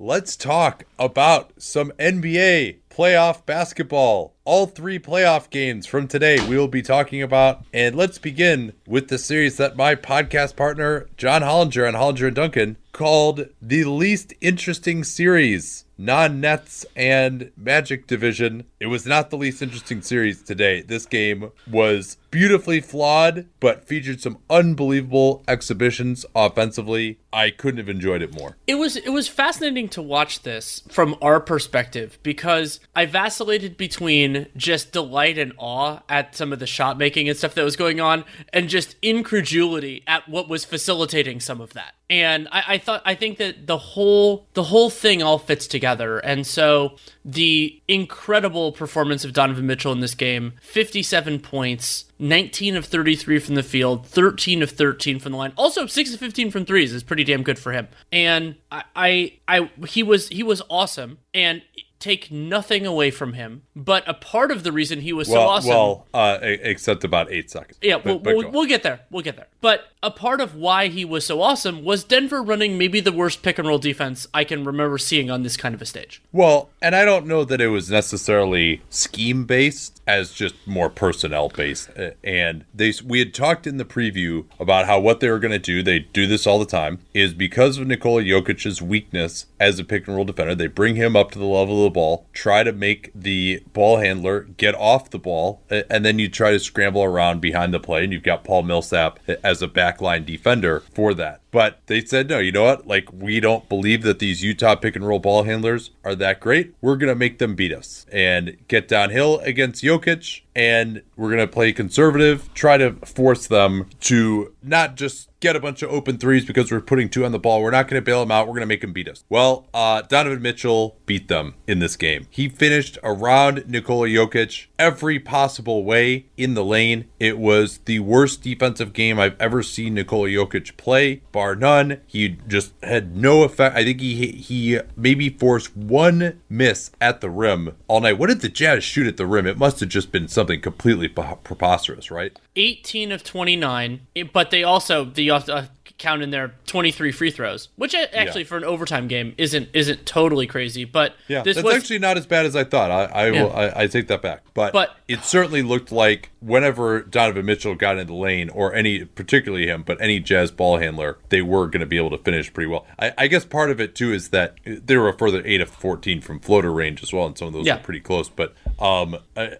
let's talk about some NBA playoff basketball. All three playoff games from today we will be talking about. And let's begin with the series that my podcast partner, John Hollinger and Hollinger and Duncan, called the least interesting series non Nets and Magic division. It was not the least interesting series today. This game was beautifully flawed, but featured some unbelievable exhibitions offensively. I couldn't have enjoyed it more. It was it was fascinating to watch this from our perspective because I vacillated between just delight and awe at some of the shot making and stuff that was going on, and just incredulity at what was facilitating some of that. And I, I thought I think that the whole the whole thing all fits together. And so the incredible performance of Donovan Mitchell in this game, 57 points, 19 of 33 from the field, 13 of 13 from the line. Also 6 of 15 from threes is pretty damn good for him. And I I, I he was he was awesome and take nothing away from him, but a part of the reason he was well, so awesome. Well, uh, except about eight seconds. Yeah, but, we'll, but we'll, we'll, get there. We'll get there. But a part of why he was so awesome was Denver running maybe the worst pick and roll defense I can remember seeing on this kind of a stage. Well, and I don't know that it was necessarily scheme based as just more personnel based. And they we had talked in the preview about how what they were going to do, they do this all the time, is because of Nikola Jokic's weakness as a pick and roll defender, they bring him up to the level of the ball, try to make the ball handler get off the ball, and then you try to scramble around behind the play, and you've got Paul Millsap as a backline defender for that. But they said, no, you know what? Like, we don't believe that these Utah pick and roll ball handlers are that great. We're going to make them beat us and get downhill against Jokic. And we're going to play conservative, try to force them to not just get a bunch of open threes because we're putting two on the ball. We're not going to bail them out. We're going to make them beat us. Well, uh, Donovan Mitchell beat them in this game. He finished around Nikola Jokic every possible way in the lane. It was the worst defensive game I've ever seen Nikola Jokic play, bar none. He just had no effect. I think he he maybe forced one miss at the rim all night. What did the Jazz shoot at the rim? It must have just been something completely preposterous, right? 18 of 29, but they also the uh, count in there 23 free throws, which actually yeah. for an overtime game isn't isn't totally crazy. But yeah, this that's was, actually not as bad as I thought. I I, yeah. will, I, I take that back. But but it certainly looked like whenever Donovan Mitchell got in the lane, or any particularly him, but any Jazz ball handler, they were going to be able to finish pretty well. I, I, guess part of it too is that they were a further eight of 14 from floater range as well, and some of those yeah. were pretty close. But um,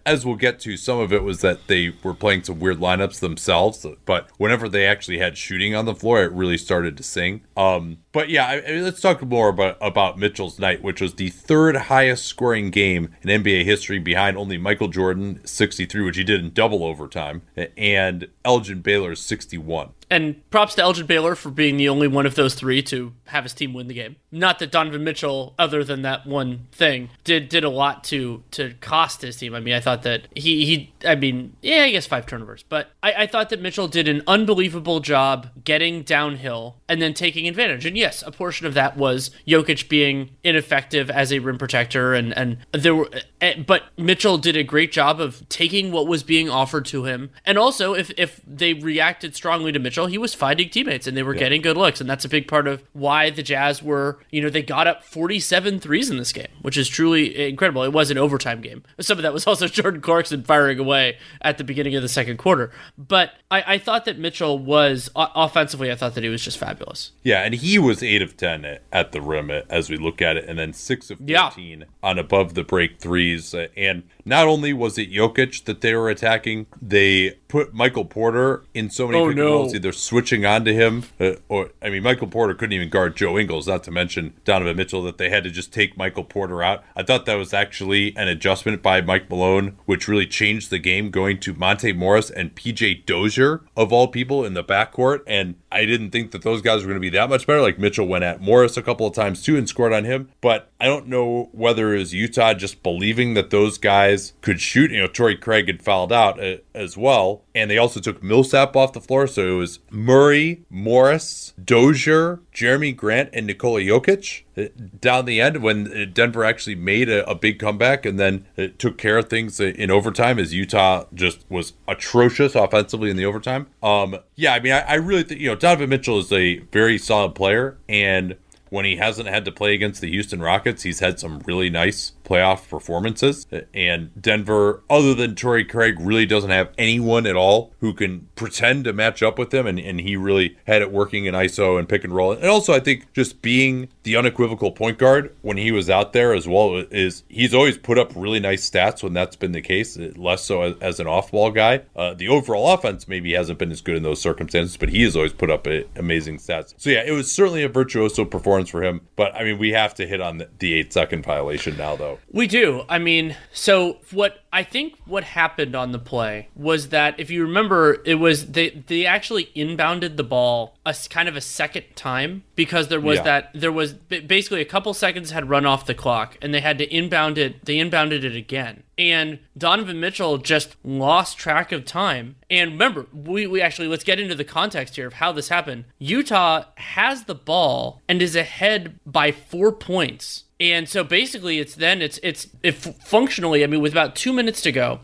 as we'll get to, some of it was that they were playing some weird lineups themselves. But whenever they actually had shooting on the floor, it really started to sing. Um, but yeah, I, I mean, let's talk more about about Mitchell's night, which was the third highest scoring game in NBA history, behind only Michael Jordan 63, which he did in double overtime, and Elgin Baylor's 61. And props to Elgin Baylor for being the only one of those three to have his team win the game. Not that Donovan Mitchell, other than that one thing, did did a lot to to cost his team. I mean, I thought that he he I mean, yeah, I guess five turnovers, but I, I thought that Mitchell did an unbelievable job getting downhill and then taking advantage. And yes, a portion of that was Jokic being ineffective as a rim protector, and and there were, eh, but Mitchell did a great job of taking what was being offered to him, and also if if they reacted strongly to Mitchell Mitchell, he was finding teammates and they were yeah. getting good looks. And that's a big part of why the Jazz were, you know, they got up 47 threes in this game, which is truly incredible. It was an overtime game. Some of that was also Jordan Clarkson firing away at the beginning of the second quarter. But I, I thought that Mitchell was, offensively, I thought that he was just fabulous. Yeah, and he was 8 of 10 at the rim as we look at it, and then 6 of 14 yeah. on above the break threes. Uh, and not only was it Jokic that they were attacking, they put Michael Porter in so many oh, pick no. rolls, either switching onto him uh, or I mean Michael Porter couldn't even guard Joe Ingles, not to mention Donovan Mitchell that they had to just take Michael Porter out. I thought that was actually an adjustment by Mike Malone, which really changed the game going to Monte Morris and PJ Dozier of all people in the backcourt. And I didn't think that those guys were going to be that much better. Like Mitchell went at Morris a couple of times too and scored on him. But I don't know whether it was Utah just believing that those guys could shoot. You know, Torrey Craig had fouled out uh, as well. And they also took Millsap off the floor. So it was Murray, Morris, Dozier, Jerami Grant, and Nikola Jokic uh, down the end when uh, Denver actually made a, a big comeback and then took care of things in overtime as Utah just was atrocious offensively in the overtime. Um, yeah, I mean, I, I really think, you know, Donovan Mitchell is a very solid player and when he hasn't had to play against the Houston Rockets, he's had some really nice playoff performances. And Denver, other than Torrey Craig, really doesn't have anyone at all who can pretend to match up with him. And, and he really had it working in ISO and pick and roll. And also, I think just being the unequivocal point guard when he was out there as well is he's always put up really nice stats when that's been the case, less so as, as an off ball guy. Uh, the overall offense maybe hasn't been as good in those circumstances, but he has always put up amazing stats. So yeah, it was certainly a virtuoso performance for him. But I mean, we have to hit on the, the eight second violation now, though. We do. I mean, so what I think what happened on the play was that if you remember, it was they they actually inbounded the ball a kind of a second time because there was yeah. that there was basically a couple seconds had run off the clock and they had to inbound it. They inbounded it again, and Donovan Mitchell just lost track of time. And remember, we, we actually let's get into the context here of how this happened. Utah has the ball and is ahead by four points and so basically, it's then it's it's if functionally, I mean, with about two minutes to go,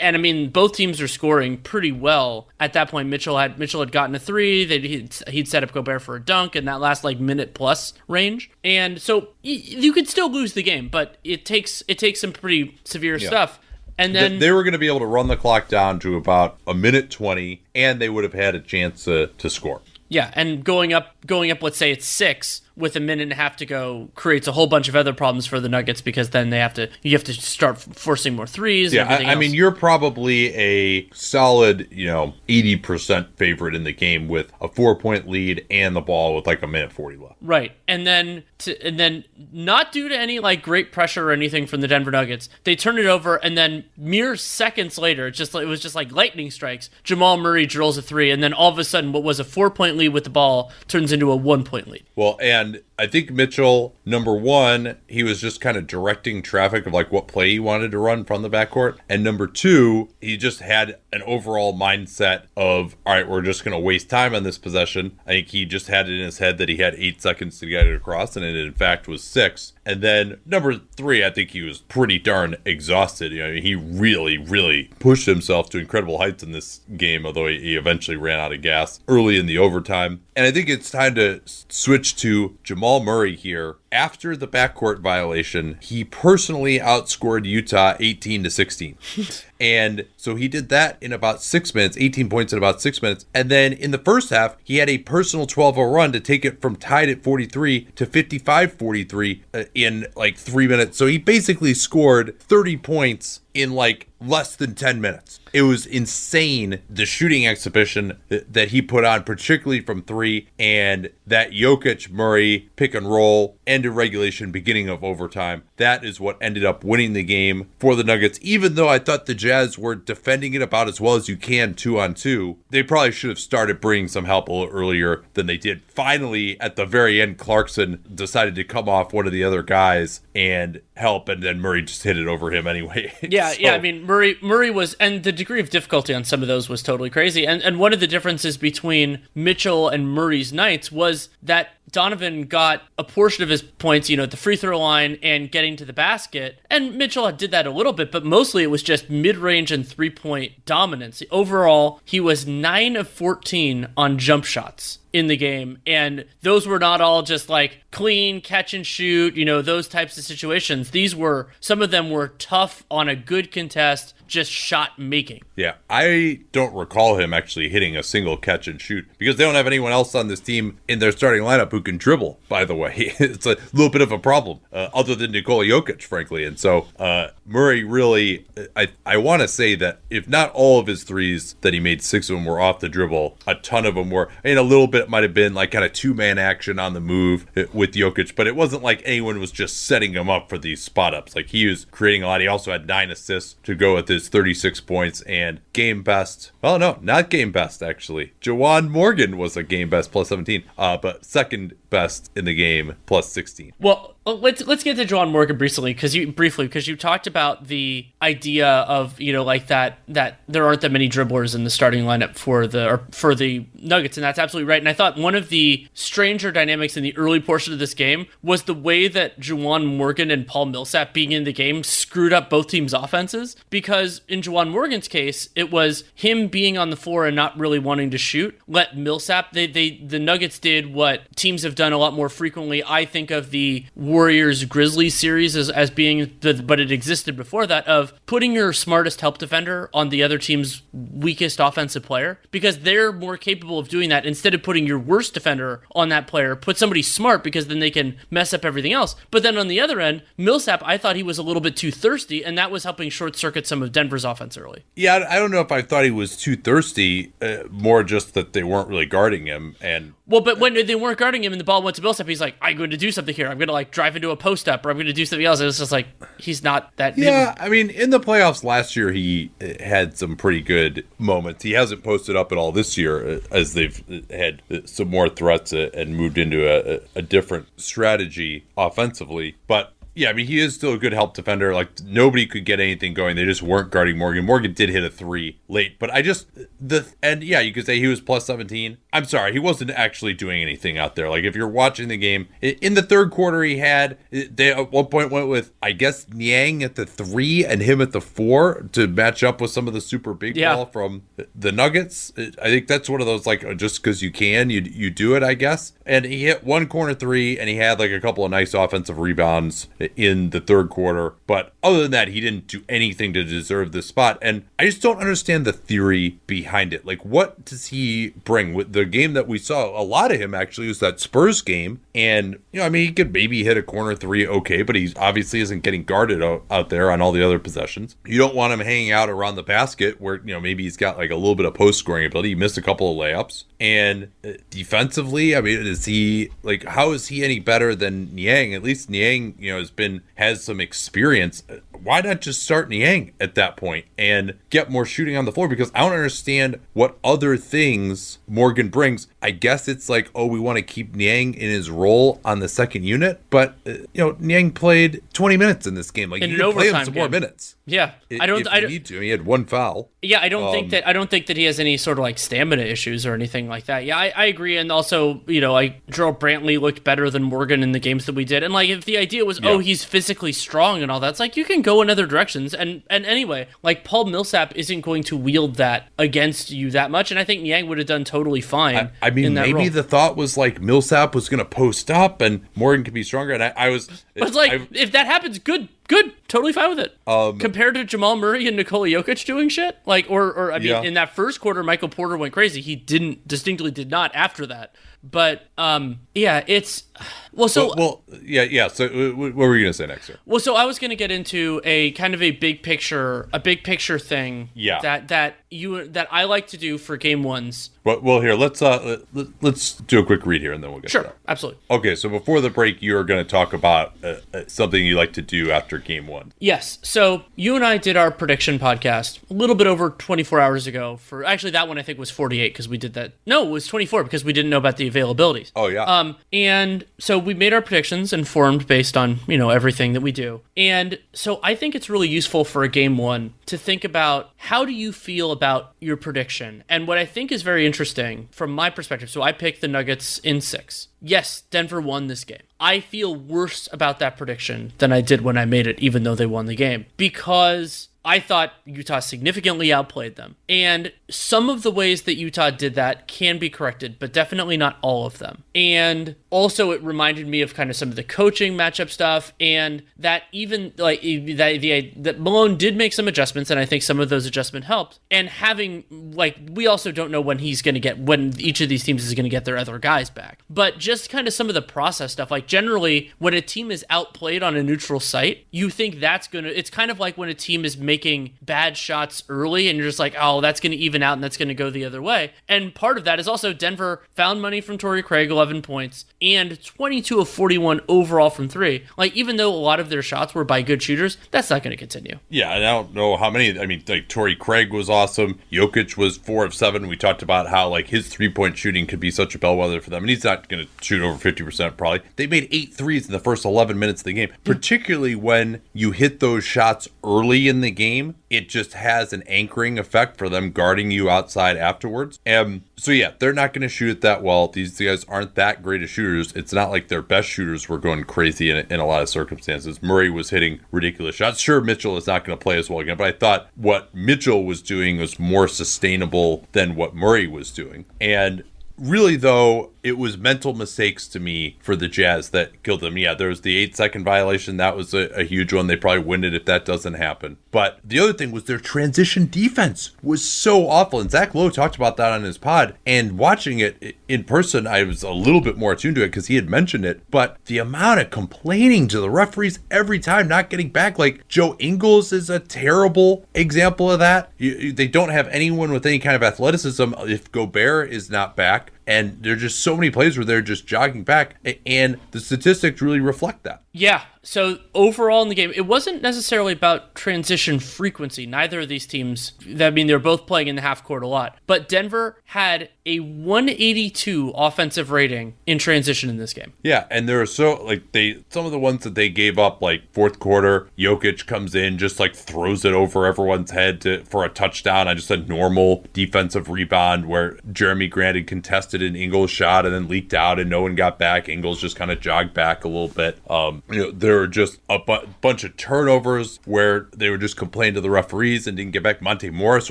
and I mean, both teams are scoring pretty well at that point. Mitchell had Mitchell had gotten a three. They he'd, he'd set up Gobert for a dunk in that last like minute plus range, and so y- you could still lose the game, but it takes it takes some pretty severe yeah. stuff. And then they were going to be able to run the clock down to about a minute 20 and they would have had a chance to, to score. Yeah, and going up going up let's say it's 6 with a minute and a half to go creates a whole bunch of other problems for the Nuggets because then they have to you have to start forcing more threes. Yeah, I, I mean you're probably a solid you know eighty percent favorite in the game with a four point lead and the ball with like a minute forty left. Right, and then to, and then not due to any like great pressure or anything from the Denver Nuggets, they turn it over and then mere seconds later, just it was just like lightning strikes. Jamal Murray drills a three, and then all of a sudden, what was a four point lead with the ball turns into a one point lead. Well, and and I think Mitchell, number one, he was just kind of directing traffic of like what play he wanted to run from the backcourt. And number two, he just had an overall mindset of, all right, we're just going to waste time on this possession. I think he just had it in his head that he had eight seconds to get it across, and it in fact was six. And then number three, I think he was pretty darn exhausted. You know, he really, really pushed himself to incredible heights in this game, although he eventually ran out of gas early in the overtime. And I think it's time to switch to Jamal Murray here after the backcourt violation, he personally outscored Utah 18 to 16. and so he did that in about six minutes, 18 points in about six minutes. And then in the first half, he had a personal 12 0 run to take it from tied at 43 to 55 43 uh, in like three minutes. So he basically scored 30 points in like less than 10 minutes. It was insane the shooting exhibition that he put on, particularly from three, and that Jokic Murray pick and roll ended regulation, beginning of overtime. That is what ended up winning the game for the Nuggets. Even though I thought the Jazz were defending it about as well as you can two on two, they probably should have started bringing some help a little earlier than they did. Finally, at the very end, Clarkson decided to come off one of the other guys and help, and then Murray just hit it over him anyway. Yeah, so. yeah. I mean, Murray Murray was, and the degree of difficulty on some of those was totally crazy. And and one of the differences between Mitchell and Murray's nights was that Donovan got a portion of his points, you know, at the free throw line and getting to the basket. And Mitchell did that a little bit, but mostly it was just mid range and three point dominance. Overall, he was 9 of 14 on jump shots in the game. And those were not all just like clean catch and shoot, you know, those types of situations. These were, some of them were tough on a good contest just shot making. Yeah, I don't recall him actually hitting a single catch and shoot because they don't have anyone else on this team in their starting lineup who can dribble. By the way, it's a little bit of a problem, uh, other than Nikola Jokic, frankly. And so uh, Murray really, I I want to say that if not all of his threes that he made, six of them were off the dribble. A ton of them were, and a little bit might have been like kind of two man action on the move uh, with Jokic, but it wasn't like anyone was just setting him up for these spot ups. Like he was creating a lot. He also had nine assists to go with his 36 points and game best. Well, no, not game best actually. Juwan Morgan was a game best plus 17, uh, but second best in the game plus 16. Well, uh, let's let's get to Juwan Morgan briefly because you briefly because you talked about the idea of you know like that that there aren't that many dribblers in the starting lineup for the or for the Nuggets and that's absolutely right and I thought one of the stranger dynamics in the early portion of this game was the way that Juwan Morgan and Paul Millsap being in the game screwed up both teams' offenses because in Juwan Morgan's case it was him being on the floor and not really wanting to shoot let Millsap they they the Nuggets did what teams have done a lot more frequently. I think of the Warriors Grizzlies series as, as being the, but it existed before that, of putting your smartest help defender on the other team's weakest offensive player because they're more capable of doing that. Instead of putting your worst defender on that player, put somebody smart because then they can mess up everything else. But then on the other end, Millsap, I thought he was a little bit too thirsty, and that was helping short circuit some of Denver's offense early. Yeah, I don't know if I thought he was too thirsty, uh, more just that they weren't really guarding him. And well, but when they weren't guarding him and the ball went to Millsap, he's like, I'm going to do something here. I'm going to like drive into a post up or I'm going to do something else. And it's just like, he's not that. Yeah, I mean, in the playoffs last year, he uh, had some pretty good moments. He hasn't posted up at all this year uh, as they've uh, had some more threats and moved into a, a different strategy offensively. But yeah, I mean, he is still a good help defender. Like nobody could get anything going. They just weren't guarding Morgan. Morgan did hit a three late, but I just the and yeah, you could say he was plus seventeen. I'm sorry, he wasn't actually doing anything out there. Like if you're watching the game in the third quarter, he had they at one point went with I guess Niang at the three and him at the four to match up with some of the super big yeah. ball from the Nuggets. I think that's one of those like just because you can, you you do it, I guess. And he hit one corner three, and he had like a couple of nice offensive rebounds in the third quarter. But other than that, he didn't do anything to deserve this spot. And I just don't understand the theory behind it. Like, what does he bring? With the game that we saw, a lot of him actually was that Spurs game. And, you know, I mean, he could maybe hit a corner three, okay, but he obviously isn't getting guarded out, out there on all the other possessions. You don't want him hanging out around the basket where, you know, maybe he's got like a little bit of post scoring ability. He missed a couple of layups. And uh, defensively, I mean, is he like, how is he any better than Niang? At least Niang, you know, has been has some experience why not just start Niang at that point and get more shooting on the floor? Because I don't understand what other things Morgan brings. I guess it's like, oh, we want to keep Niang in his role on the second unit, but uh, you know, Niang played 20 minutes in this game. Like in you can play him some game. more minutes. Yeah, I don't. I don't need to. He had one foul. Yeah, I don't um, think that. I don't think that he has any sort of like stamina issues or anything like that. Yeah, I, I agree. And also, you know, like Jarrell Brantley looked better than Morgan in the games that we did. And like, if the idea was, yeah. oh, he's physically strong and all that's like, you can go in other directions. And and anyway, like Paul Millsap isn't going to wield that against you that much. And I think Niang would have done totally fine. I, I mean, maybe role. the thought was like Millsap was going to post up and Morgan could be stronger. And I, I was. But like I, if that happens, good good, totally fine with it. Um, Compared to Jamal Murray and Nikola Jokic doing shit, like, or, or I mean, yeah. in that first quarter, Michael Porter went crazy. He didn't distinctly did not after that. But um, yeah, it's well, so well, well, yeah, yeah. So, uh, what were you gonna say next? Sir? Well, so I was gonna get into a kind of a big picture, a big picture thing. Yeah. That that you that I like to do for game ones. Well, well, here let's uh let, us do a quick read here, and then we'll get sure, absolutely. Okay, so before the break, you are going to talk about uh, uh, something you like to do after game one. Yes. So you and I did our prediction podcast a little bit over 24 hours ago. For actually, that one I think was 48 because we did that. No, it was 24 because we didn't know about the availabilities. Oh yeah. Um, and so we made our predictions informed based on, you know, everything that we do. And so I think it's really useful for a game one to think about how do you feel about your prediction? And what I think is very interesting from my perspective. So I picked the Nuggets in six. Yes, Denver won this game. I feel worse about that prediction than I did when I made it, even though they won the game, because I thought Utah significantly outplayed them. And some of the ways that Utah did that can be corrected, but definitely not all of them. And also, it reminded me of kind of some of the coaching matchup stuff, and that even like that the that Malone did make some adjustments, and I think some of those adjustments helped. And having like we also don't know when he's going to get when each of these teams is going to get their other guys back, but just kind of some of the process stuff. Like generally, when a team is outplayed on a neutral site, you think that's gonna. It's kind of like when a team is making bad shots early, and you're just like, oh, that's going to even out, and that's going to go the other way. And part of that is also Denver found money from Torrey Craig, 11 points and 22 of 41 overall from three. Like, even though a lot of their shots were by good shooters, that's not going to continue. Yeah, I don't know how many. I mean, like, Torrey Craig was awesome. Jokic was four of seven. We talked about how, like, his three point shooting could be such a bellwether for them. And he's not going to shoot over 50% probably. They made eight threes in the first 11 minutes of the game, particularly when you hit those shots early in the game. It just has an anchoring effect for them guarding you outside afterwards. And so, yeah, they're not going to shoot it that well. These guys aren't that great of shooters shooters. It's not like their best shooters were going crazy in, in a lot of circumstances. Murray was hitting ridiculous shots. Sure, Mitchell is not going to play as well again, but I thought what Mitchell was doing was more sustainable than what Murray was doing. And really, though, it was mental mistakes to me for the Jazz that killed them. Yeah, there was the eight second violation. That was a, a huge one. They probably win it if that doesn't happen. But the other thing was their transition defense was so awful. And Zach Lowe talked about that on his pod. And watching it in person, I was a little bit more attuned to it because he had mentioned it. But the amount of complaining to the referees every time not getting back, like Joe Ingles is a terrible example of that. You, they don't have anyone with any kind of athleticism. If Gobert is not back, and there's just so many plays where they're just jogging back, and the statistics really reflect that. Yeah. So overall in the game, it wasn't necessarily about transition frequency. Neither of these teams, I mean, they're both playing in the half court a lot. But Denver had a 182 offensive rating in transition in this game. Yeah, and there are so like they some of the ones that they gave up, like fourth quarter, Jokic comes in, just like throws it over everyone's head to, for a touchdown. I just a normal defensive rebound where Jerami Grant had contested an Ingles shot and then leaked out, and no one got back. Ingles just kind of jogged back a little bit. Um, you know, there were just a bu- bunch of turnovers where they would just complain to the referees and didn't get back. Monte Morris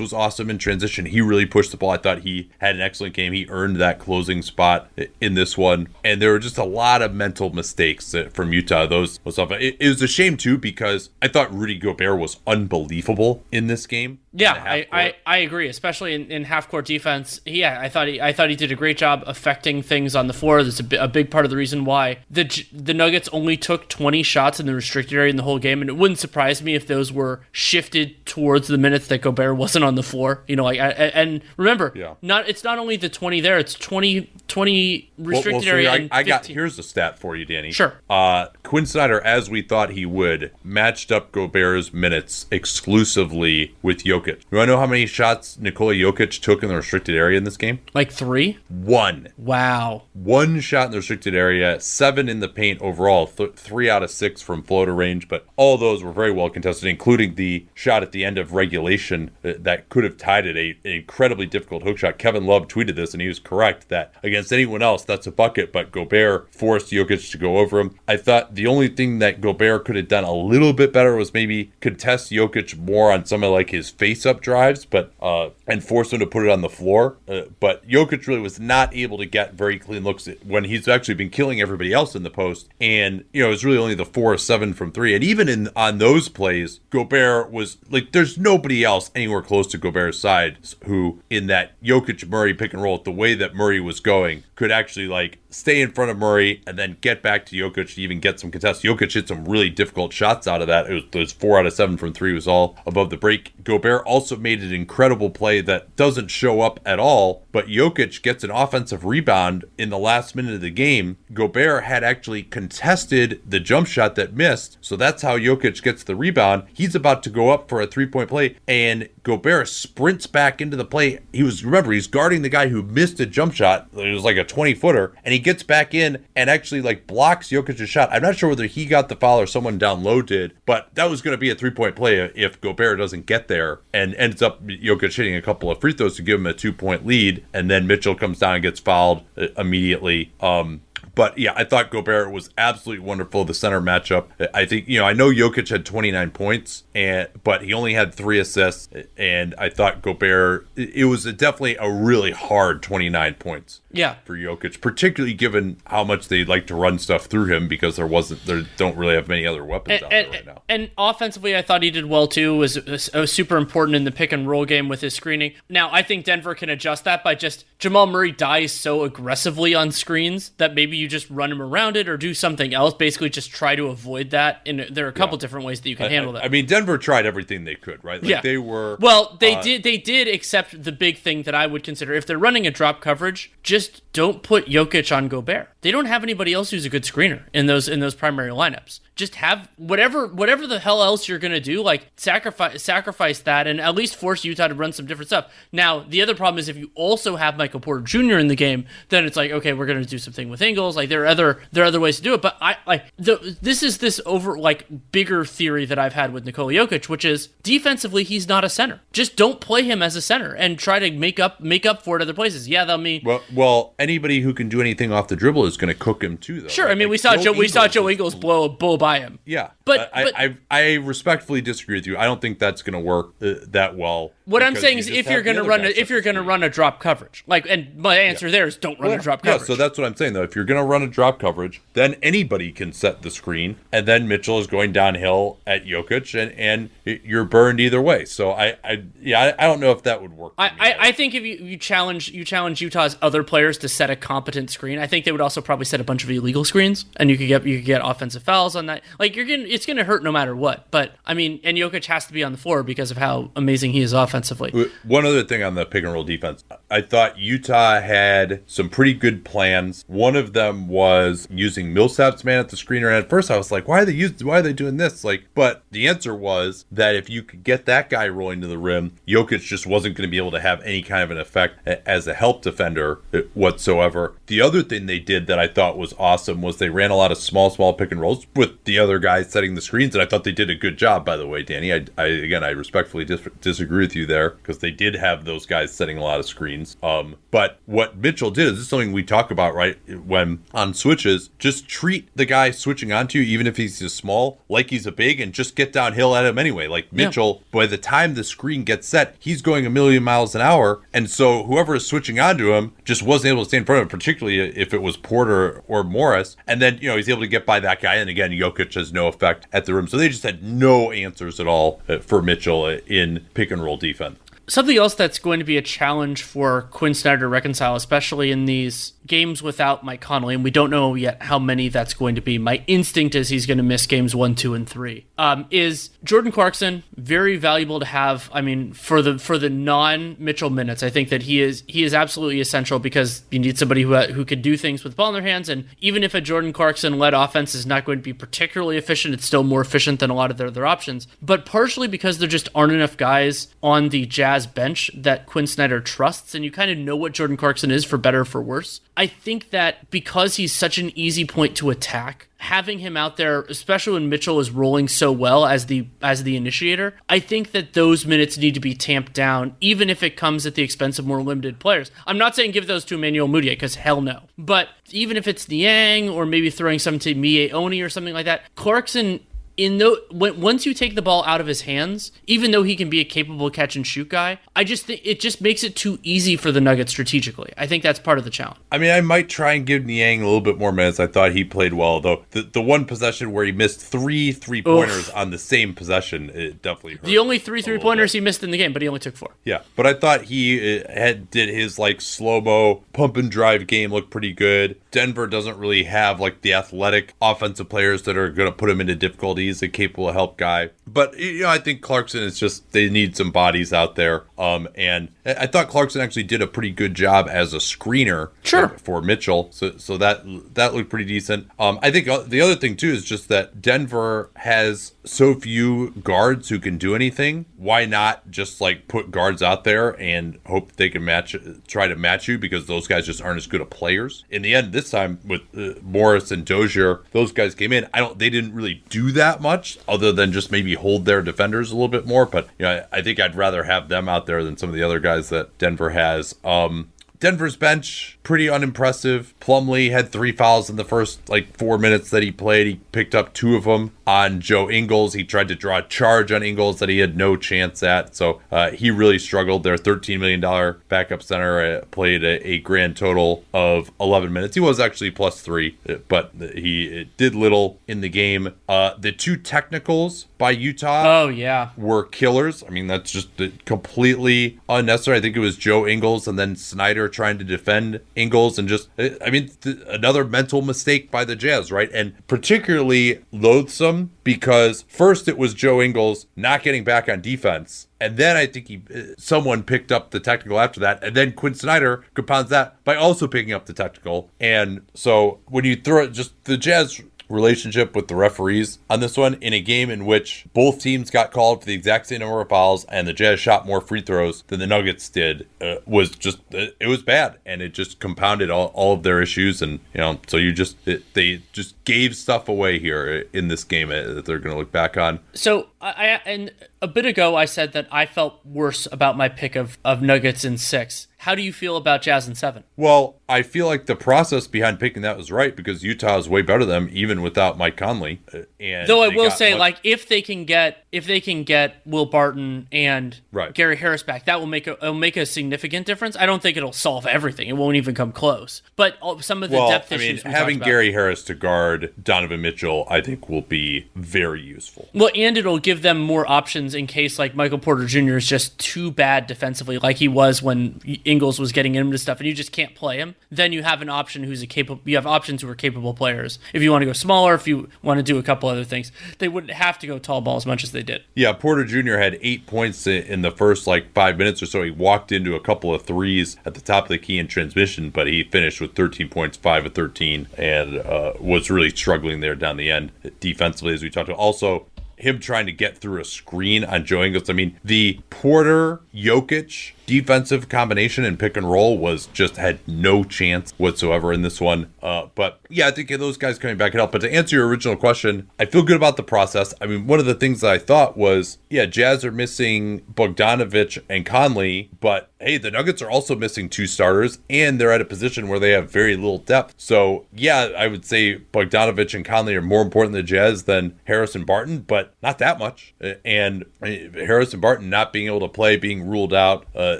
was awesome in transition. He really pushed the ball. I thought he had an excellent game. He earned that closing spot in this one. And there were just a lot of mental mistakes uh, from Utah. Those, was stuff. It, it was a shame too because I thought Rudy Gobert was unbelievable in this game. Yeah, I, I, I agree, especially in, in half court defense. Yeah, I thought he I thought he did a great job affecting things on the floor. That's a, b- a big part of the reason why the the Nuggets only took 20 shots in the restricted area in the whole game, and it wouldn't surprise me if those were shifted towards the minutes that Gobert wasn't on the floor. You know, like I, and remember, yeah. not it's not only the 20 there; it's 20 20 restricted well, well, so area. I, I got here's a stat for you, Danny. Sure. Uh, Quin Snyder, as we thought he would, matched up Gobert's minutes exclusively with Jokic. You want to know how many shots Nikola Jokic took in the restricted area in this game? Like three? One. Wow. One shot in the restricted area, seven in the paint overall, th- three out of six from floater range, but all those were very well contested, including the shot at the end of regulation that could have tied it, a, an incredibly difficult hook shot. Kevin Love tweeted this, and he was correct that against anyone else, that's a bucket, but Gobert forced Jokic to go over him. I thought the only thing that Gobert could have done a little bit better was maybe contest Jokic more on some of like his face up drives, but uh, and force him to put it on the floor. Uh, but Jokic really was not able to get very clean looks when he's actually been killing everybody else in the post. And you know, it's really only the four or seven from three. And even in on those plays, Gobert was like, there's nobody else anywhere close to Gobert's side who in that Jokic Murray pick and roll, the way that Murray was going, could actually like stay in front of Murray and then get back to Jokic to even get some contests. Jokic hit some really difficult shots out of that. It was those four out of seven from three was all above the break. Gobert also made an incredible play that doesn't show up at all, but Jokic gets an offensive rebound in the last minute of the game. Gobert had actually contested the jump shot that missed, so that's how Jokic gets the rebound. He's about to go up for a three point play, and Gobert sprints back into the play. He was remember he's guarding the guy who missed a jump shot. It was like a 20 footer, and he gets back in and actually like blocks Jokic's shot. I'm not sure whether he got the foul or someone down low did, but that was going to be a three point play if Gobert doesn't get there and ends up Jokic hitting a couple of free throws to give him a two point lead, and then Mitchell comes down and gets fouled uh, immediately. Um, but yeah, I thought Gobert was absolutely wonderful. The center matchup. I think you know I know Jokic had 29 points, and but he only had three assists, and I thought Gobert. It was definitely a really hard 29 points. Yeah, for Jokic, particularly given how much they like to run stuff through him because there wasn't there don't really have many other weapons and, out there and, right now. And offensively, I thought he did well too. Was, was, was super important in the pick and roll game with his screening. Now I think Denver can adjust that by just Jamal Murray dies so aggressively on screens that maybe you just run him around it or do something else. Basically, just try to avoid that. And there are a couple yeah. different ways that you can I, handle that. I mean, Denver tried everything they could, right? Like yeah. they were. Well, they uh, did. They did accept the big thing that I would consider if they're running a drop coverage, just don't put Jokic on Gobert. They don't have anybody else who's a good screener in those in those primary lineups just have whatever whatever the hell else you're gonna do like sacrifice sacrifice that and at least force utah to run some different stuff. Now the other problem is if you also have michael porter jr in the game then it's like okay we're gonna do something with ingles like there are other there are other ways to do it. But i like the, this is this over like bigger theory that i've had with nikola jokic which is defensively he's not a center. Just don't play him as a center and try to make up make up for it other places. Yeah they'll mean well well anybody who can do anything off the dribble is gonna cook him too though. Sure right? i mean like we saw joe, joe we saw joe ingles blow a bull by him. Yeah, but, I, but I, I, I respectfully disagree with you. I don't think that's going to work uh, that well. What I'm saying is, if you're going to run, a, if you're going to run a drop coverage, like, and my answer there is don't run a drop coverage. Yeah, so that's what I'm saying though. If you're going to run a drop coverage, then anybody can set the screen, and then Mitchell is going downhill at Jokic, and and you're burned either way. So I, I yeah, I, I don't know if that would work. I. I, I think if you, you challenge you challenge Utah's other players to set a competent screen, I think they would also probably set a bunch of illegal screens, and you could get you could get offensive fouls on that. Like you're gonna it's gonna hurt no matter what. But I mean, and Jokic has to be on the floor because of how amazing he is offensively. One other thing on the pick and roll defense, I thought Utah had some pretty good plans. One of them was using Millsap's man at the screener. And at first, I was like, "Why are they using? Why are they doing this?" Like, but the answer was that if you could get that guy rolling to the rim, Jokic just wasn't going to be able to have any kind of an effect as a help defender uh, whatsoever. The other thing they did that I thought was awesome was they ran a lot of small, small pick and rolls with the other guys setting the screens, and I thought they did a good job. By the way, Danny, I, I again I respectfully dis- disagree with you there because they did have those guys setting a lot of screens. Um, but what Mitchell did is this is something we talk about right when on switches. Just treat the guy switching onto you, even if he's a small, like he's a big, and just get downhill at him anyway. Like Mitchell, by the time the screen gets set, he's going a million miles an hour, and so whoever is switching onto him just wasn't able to stay in front of him, particularly if it was Porter or Morris. And then you know he's able to get by that guy, and again, Jokic has no effect at the rim, so they just had no answers at all uh, for Mitchell uh, in pick and roll defense. Something else that's going to be a challenge for Quin Snyder to reconcile, especially in these games without Mike Conley, and we don't know yet how many that's going to be. My instinct is he's going to miss games one, two, and three. Um, is Jordan Clarkson very valuable to have? I mean, for the for the non Mitchell minutes, I think that he is he is absolutely essential because you need somebody who who could do things with the ball in their hands, and even if a Jordan Clarkson led offense is not going to be particularly efficient, it's still more efficient than a lot of their other options. But partially because there just aren't enough guys on the Jazz bench that Quin Snyder trusts, and you kind of know what Jordan Clarkson is for better or for worse. I think that because he's such an easy point to attack, having him out there, especially when Mitchell is rolling so well as the as the initiator, I think that those minutes need to be tamped down, even if it comes at the expense of more limited players. I'm not saying give those to Emmanuel Mudiay because hell no, but even if it's Niang or maybe throwing some to Miye Oni or something like that, Clarkson in though once you take the ball out of his hands, even though he can be a capable catch and shoot guy, I just think it just makes it too easy for the Nuggets strategically. I think that's part of the challenge. I mean, I might try and give Niang a little bit more minutes. I thought he played well, though. The the one possession where he missed three three pointers on the same possession, it definitely hurt. The only three three pointers he missed in the game, but he only took four. Yeah, but I thought he uh, had did his like slow mo pump and drive game look pretty good. Denver doesn't really have like the athletic offensive players that are going to put him into difficulties. A capable help guy, but you know I think Clarkson is just they need some bodies out there. Um, and I thought Clarkson actually did a pretty good job as a screener Sure. for, for Mitchell. So so that that looked pretty decent. Um, I think uh, the other thing too is just that Denver has so few guards who can do anything. Why not just like put guards out there and hope they can match, try to match you because those guys just aren't as good of players. In the end, this time with uh, Morris and Dozier, those guys came in. I don't. They didn't really do that much other than just maybe hold their defenders a little bit more. But you know, I, I think I'd rather have them out there than some of the other guys that Denver has. Um, Denver's bench pretty unimpressive. Plumlee had three fouls in the first like four minutes that he played. He picked up two of them on Joe Ingles. He tried to draw a charge on Ingles that he had no chance at. So uh, he really struggled. Their $13 million backup center uh, played a, a grand total of 11 minutes. He was actually plus three, uh, but he uh, did little in the game. Uh, the two technicals by Utah Oh yeah, were killers. I mean, that's just completely unnecessary. I think it was Joe Ingles and then Snyder trying to defend Ingles, and just, uh, I mean, th- another mental mistake by the Jazz, right? And particularly loathsome because first it was Joe Ingles not getting back on defense. And then I think he, uh, someone picked up the technical after that, and then Quin Snyder compounds that by also picking up the technical. And so when you throw it, just the Jazz relationship with the referees on this one in a game in which both teams got called for the exact same number of fouls and the Jazz shot more free throws than the Nuggets did uh, was just uh, it was bad. And it just compounded all, all of their issues. And you know so you just it, they just gave stuff away here in this game that they're going to look back on. So I, and a bit ago I said that I felt worse about my pick of of Nuggets in six. How do you feel about Jazz and seven? Well, I feel like the process behind picking that was right because Utah is way better than them even without Mike Conley. Uh, And Though I will say, much- like, if they can get if they can get Will Barton and Right. Gary Harris back, that will make a it'll make a significant difference. I don't think it'll solve everything. It won't even come close. But some of the well, depth I mean, issues having Gary Harris to guard Donovan Mitchell, I think will be very useful. Well, and it'll give them more options in case like Michael Porter Jr. is just too bad defensively, like he was when Ingles was getting into stuff, and you just can't play him. Then you have an option who's a capable. You have options who are capable players. If you want to go smaller, if you want to do a couple other things, they wouldn't have to go tall ball as much as they did. Yeah, Porter Jr. had eight points in the first like five minutes or so. He walked into a couple of threes at the top of the key in transmission, but he finished with 13 points, five of 13, and uh, was really struggling there down the end defensively, as we talked about. Also, him trying to get through a screen on Joe Ingles. I mean, the Porter Jokic defensive combination and pick and roll was just had no chance whatsoever in this one. Uh, but yeah, I think those guys coming back can help. But to answer your original question, I feel good about the process. I mean, one of the things that I thought was, yeah, Jazz are missing Bogdanovich and Conley, but hey, the Nuggets are also missing two starters, and they're at a position where they have very little depth. So yeah, I would say Bogdanovich and Conley are more important to Jazz than Harris and Barton, but not that much. And uh, Harris and Barton not being able to play, being ruled out uh,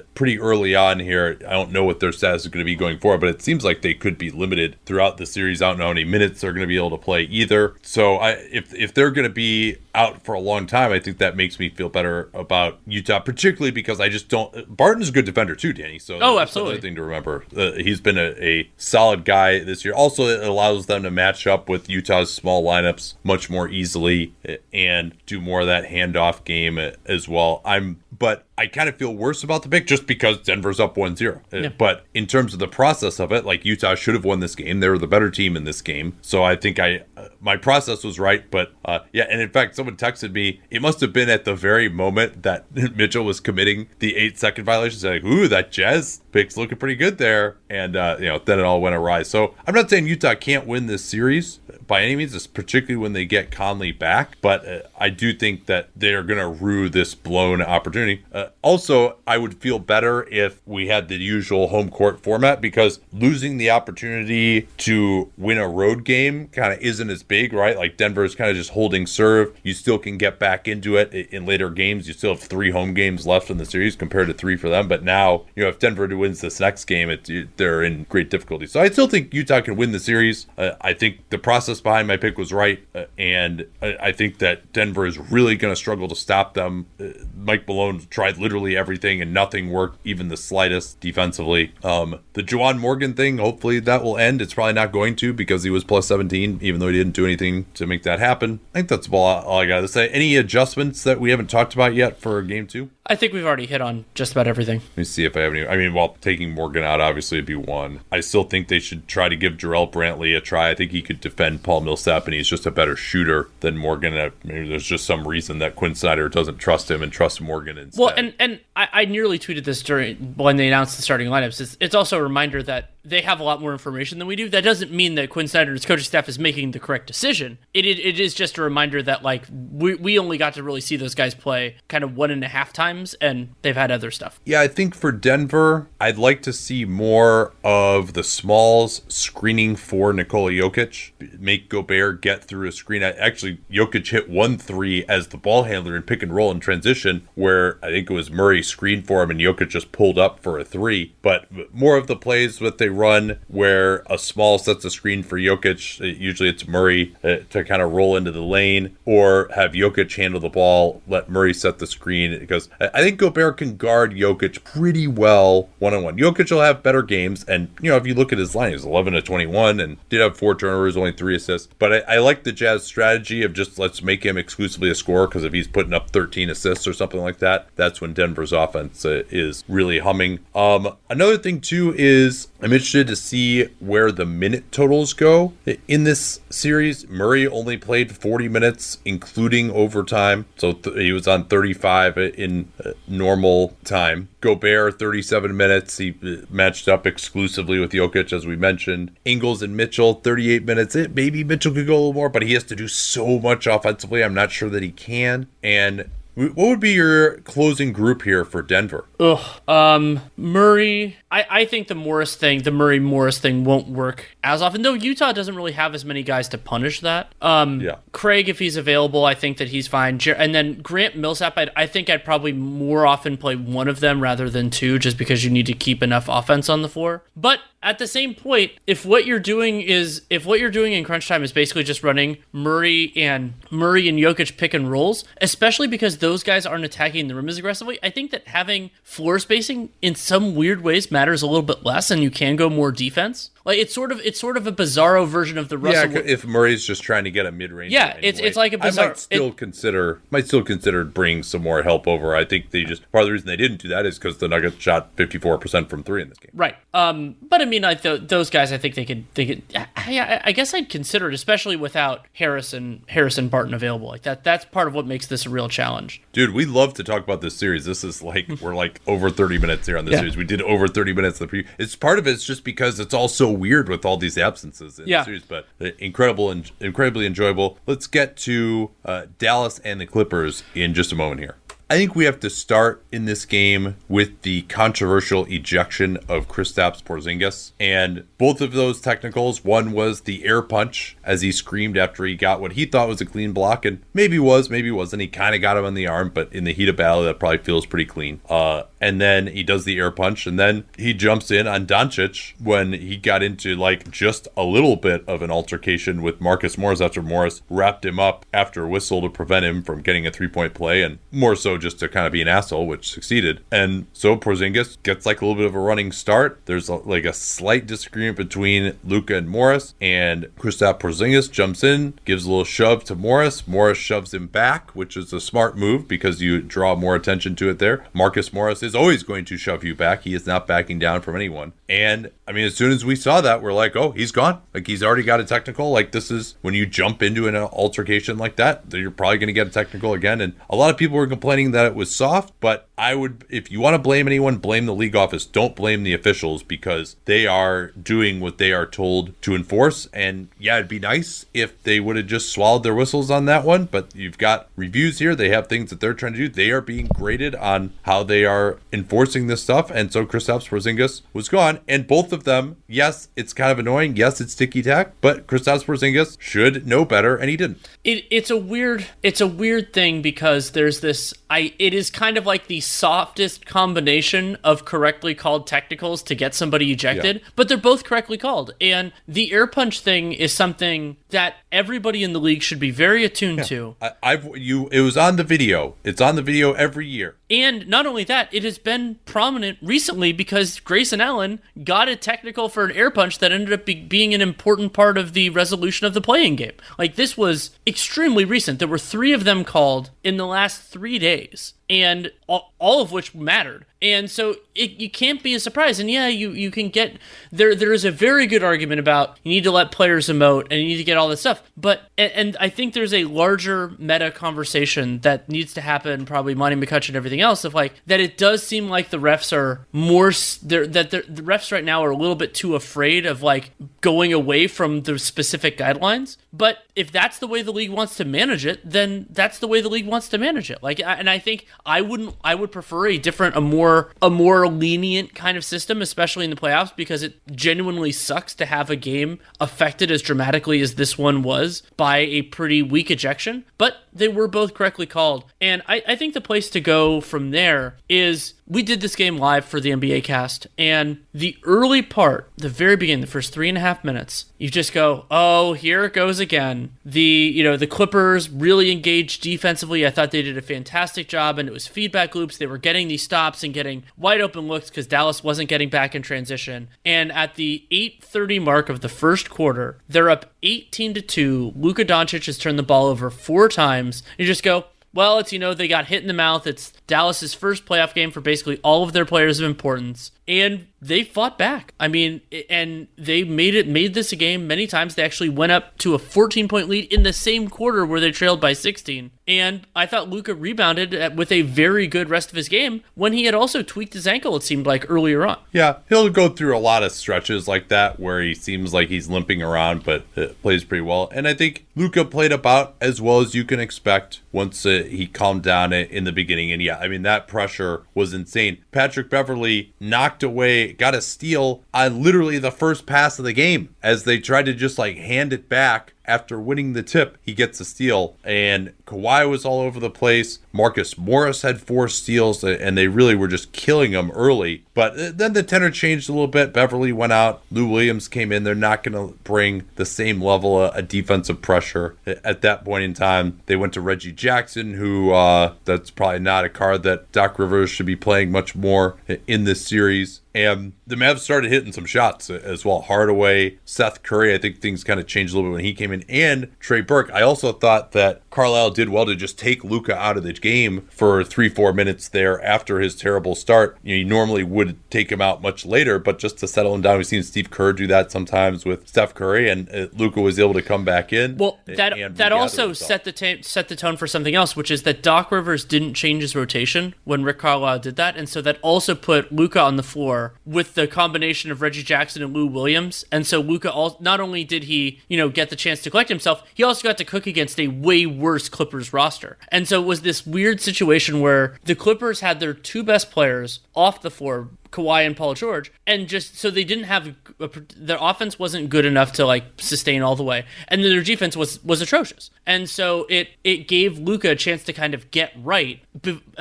pretty early on here. I don't know what their status is going to be going forward, but it seems like they could be limited throughout the series. I don't know how many minutes they're going to be able to play either. So I, if if they're going to be out for a long time, I think that makes me feel better about Utah, particularly because I just don't. Barton's a good defender too, Danny. So Oh, that's absolutely. thing to remember. Uh, he's been a, a solid guy this year. Also, it allows them to match up with Utah's small lineups much more easily and do more of that handoff game as well. I'm, but I kind of feel worse about the pick just because Denver's up 1 0. But in terms of the process of it, like Utah should have won this game. They were the better team in this game. So I think I, uh, my process was right. But uh, yeah, and in fact, someone texted me, it must have been at the very moment that Mitchell was committing the eight second violation. Like, ooh, that Jazz pick's looking pretty good there. And, uh, you know, then it all went awry. So I'm not saying Utah can't win this series by any means, particularly when they get Conley back. But uh, I do think that they are going to rue this blown opportunity. Uh, also, I would feel better if we had the usual home court format because losing the opportunity to win a road game kind of isn't as big, right? Like Denver is kind of just holding serve. You still can get back into it in later games. You still have three home games left in the series compared to three for them. But now, you know, if Denver wins this next game, it, they're in great difficulty. So I still think Utah can win the series. Uh, I think the process behind my pick was right, uh, and I, I think that Denver is really going to struggle to stop them. Uh, Mike Malone tried literally everything, and nothing worked, even the slightest defensively. Um, the Juwan Morgan thing, hopefully that will end. It's probably not going to because he was plus 17, even though he didn't do anything to make that happen. I think that's all, all I got to say. Any adjustments that we haven't talked about yet for game two? I think we've already hit on just about everything. Let me see if I have any. I mean, while taking Morgan out, obviously, it'd be one. I still think they should try to give Jarrell Brantley a try. I think he could defend Paul Millsap, and he's just a better shooter than Morgan. Uh, Maybe there's just some reason that Quin Snyder doesn't trust him and trusts Morgan instead. Well, and and I, I nearly tweeted this during when they announced the starting lineups. It's, it's also a reminder that they have a lot more information than we do. That doesn't mean that Quin Snyder and his coaching staff is making the correct decision. It, it, it is just a reminder that like we, we only got to really see those guys play kind of one and a half times, and they've had other stuff. Yeah, I think for Denver, I'd like to see more of the smalls screening for Nikola Jokic. Make Gobert get through a screen. Actually, Jokic hit one three as the ball handler in pick and roll in transition, where I think it was Murray screened for him and Jokic just pulled up for a three. But more of the plays that they run where a small sets a screen for Jokic, usually it's Murray uh, to kind of roll into the lane, or have Jokic handle the ball, let Murray set the screen. Because I think Gobert can guard Jokic pretty well one on one. Jokic will have better games, and you know if you look at his line, he's 11 to 21 and did have four turnovers, only three assists. But I, I like the Jazz strategy of just let's make him exclusively a scorer because if he's putting up 13 assists or something like that, that's when Denver's offense uh, is really humming. Um, another thing too is I'm interested to see where the minute totals go in this series. Murray only played 40 minutes, including overtime, so th- he was on 35 in uh, normal time. Gobert 37 minutes. He uh, matched up exclusively with Jokic, as we mentioned. Ingles and Mitchell 38 minutes. It maybe Mitchell could go a little more, but he has to do so much offensively. I'm not sure that he can. And What would be your closing group here for Denver? Ugh. Um, Murray. I, I think the Morris thing, the Murray Morris thing, won't work as often. Though Utah doesn't really have as many guys to punish that. Um, Yeah. Craig, if he's available, I think that he's fine. And then Grant Millsap, I'd, I think I'd probably more often play one of them rather than two, just because you need to keep enough offense on the floor. But at the same point, if what you're doing is if what you're doing in crunch time is basically just running Murray and Murray and Jokic pick and rolls, especially because those guys aren't attacking the rim as aggressively, I think that having floor spacing in some weird ways matters a little bit less, and you can go more defense. Like it's sort of it's sort of a bizarro version of the Russell. Yeah, if Murray's just trying to get a mid range. Yeah, it's- it's like a bizarro. I might still it- consider might still consider bringing some more help over. I think they just part of the reason they didn't do that is because the Nuggets shot fifty four percent from three in this game. Right. Um. But I mean, like th- those guys, I think they could. They could. I, I, I guess I'd consider it, especially without Harrison Harrison Barton available. Like that. That's part of what makes this a real challenge. Dude, we love to talk about this series. This is like we're like over thirty minutes here on this Yeah. series. We did over thirty minutes of the pre. It's part of it's just because it's all so weird with all these absences in Yeah. the series, but uh, incredible and incredibly enjoyable. Let's get to uh, Dallas and the Clippers in just a moment here. I think we have to start in this game with the controversial ejection of Kristaps Porzingis, and both of those technicals. One was the air punch as he screamed after he got what he thought was a clean block, and maybe was, maybe wasn't. He kind of got him on the arm, but in the heat of battle, that probably feels pretty clean. Uh, and then he does the air punch, and then he jumps in on Doncic when he got into like just a little bit of an altercation with Marcus Morris after Morris wrapped him up after a whistle to prevent him from getting a three point play, and more so just to kind of be an asshole, which succeeded. And so Porzingis gets like a little bit of a running start. There's a, like a slight disagreement between Luka and Morris, and Kristaps Porzingis jumps in, gives a little shove to Morris. Morris shoves him back, which is a smart move because you draw more attention to it there. Marcus Morris is always going to shove you back. He is not backing down from anyone. And I mean, as soon as we saw that, we're like, oh, he's gone. Like he's already got a technical. Like this is when you jump into an altercation like that, you're probably going to get a technical again. And a lot of people were complaining that it was soft, but I would, if you want to blame anyone, blame the league office. Don't blame the officials because they are doing what they are told to enforce. And yeah, it'd be nice if they would have just swallowed their whistles on that one. But you've got reviews here. They have things that they're trying to do. They are being graded on how they are enforcing this stuff. And so Kristaps Porzingis was gone. And both of them, yes, it's kind of annoying. Yes, it's ticky tack. But Kristaps Porzingis should know better, and he didn't. It, it's a weird it's a weird thing because there's this it is kind of like the softest combination of correctly called technicals to get somebody ejected, but they're both correctly called. And the air punch thing is something that everybody in the league should be very attuned to. I, I've you. It was on the video. It's on the video every year. And not only that, it has been prominent recently because Grayson Allen got a technical for an air punch that ended up be- being an important part of the resolution of the playing game. Like, this was extremely recent. There were three of them called in the last three days, days and all, of which mattered. And so it, you can't be a surprise. And yeah, you, you can get there. There is a very good argument about you need to let players emote and you need to get all this stuff. But and, and I think there's a larger meta conversation that needs to happen. Probably Monty McCutchen and everything else of like that. It does seem like the refs are more they're, that they're, the refs right now are a little bit too afraid of like going away from the specific guidelines. But if that's the way the league wants to manage it, then that's the way the league wants to manage it. Like, and I think I wouldn't. I would prefer a different, a more, a more lenient kind of system, especially in the playoffs, because it genuinely sucks to have a game affected as dramatically as this one was by a pretty weak ejection. But they were both correctly called, and I, I think the place to go from there is we did this game live for the NBA cast, and the early part, the very beginning, the first three and a half minutes, you just go, "Oh, here it goes again." The you know the Clippers really engaged defensively. I thought they did a fantastic job, and it was feedback loops. They were getting these stops and getting wide open looks because Dallas wasn't getting back in transition. And at the 8:30 mark of the first quarter, they're up 18 to two. Luka Doncic has turned the ball over four times. You just go. Well, it's, you know, they got hit in the mouth. It's Dallas's first playoff game for basically all of their players of importance. and they fought back. I mean, and they made it made this a game many times. They actually went up to a 14 point lead in the same quarter where they trailed by 16. And I thought Luka rebounded with a very good rest of his game when he had also tweaked his ankle. It seemed like earlier on. Yeah, he'll go through a lot of stretches like that where he seems like he's limping around, but plays pretty well. And I think Luka played about as well as you can expect once uh, he calmed down in the beginning. And yeah, I mean that pressure was insane. Patrick Beverley knocked away, got a steal on literally the first pass of the game as they tried to just like hand it back after winning the tip, he gets a steal. And Kawhi was all over the place. Marcus Morris had four steals, and they really were just killing him early. But uh, then the tenor changed a little bit. Beverly went out. Lou Williams came in. They're not going to bring the same level of defensive pressure at that point in time. They went to Reggie Jackson, who uh, that's probably not a card that Doc Rivers should be playing much more in this series. And the Mavs started hitting some shots as well. Hardaway, Seth Curry, I think things kind of changed a little bit when he came in, and Trey Burke. I also thought that Carlisle did well to just take Luka out of the game for three, four minutes there after his terrible start. You, know, normally would take him out much later, but just to settle him down, we've seen Steve Kerr do that sometimes with Steph Curry, and uh, Luka was able to come back in. Well, that that also himself. set the ta- set the tone for something else, which is that Doc Rivers didn't change his rotation when Rick Carlisle did that, and so that also put Luka on the floor with the combination of Reggie Jackson and Lou Williams, and so Luka not only did he you know get the chance to collect himself, he also got to cook against a way worse Clippers roster. And so it was this weird situation where the Clippers had their two best players off the floor, Kawhi and Paul George, and just so they didn't have a, their offense wasn't good enough to like sustain all the way, and their defense was was atrocious, and so it it gave Luka a chance to kind of get right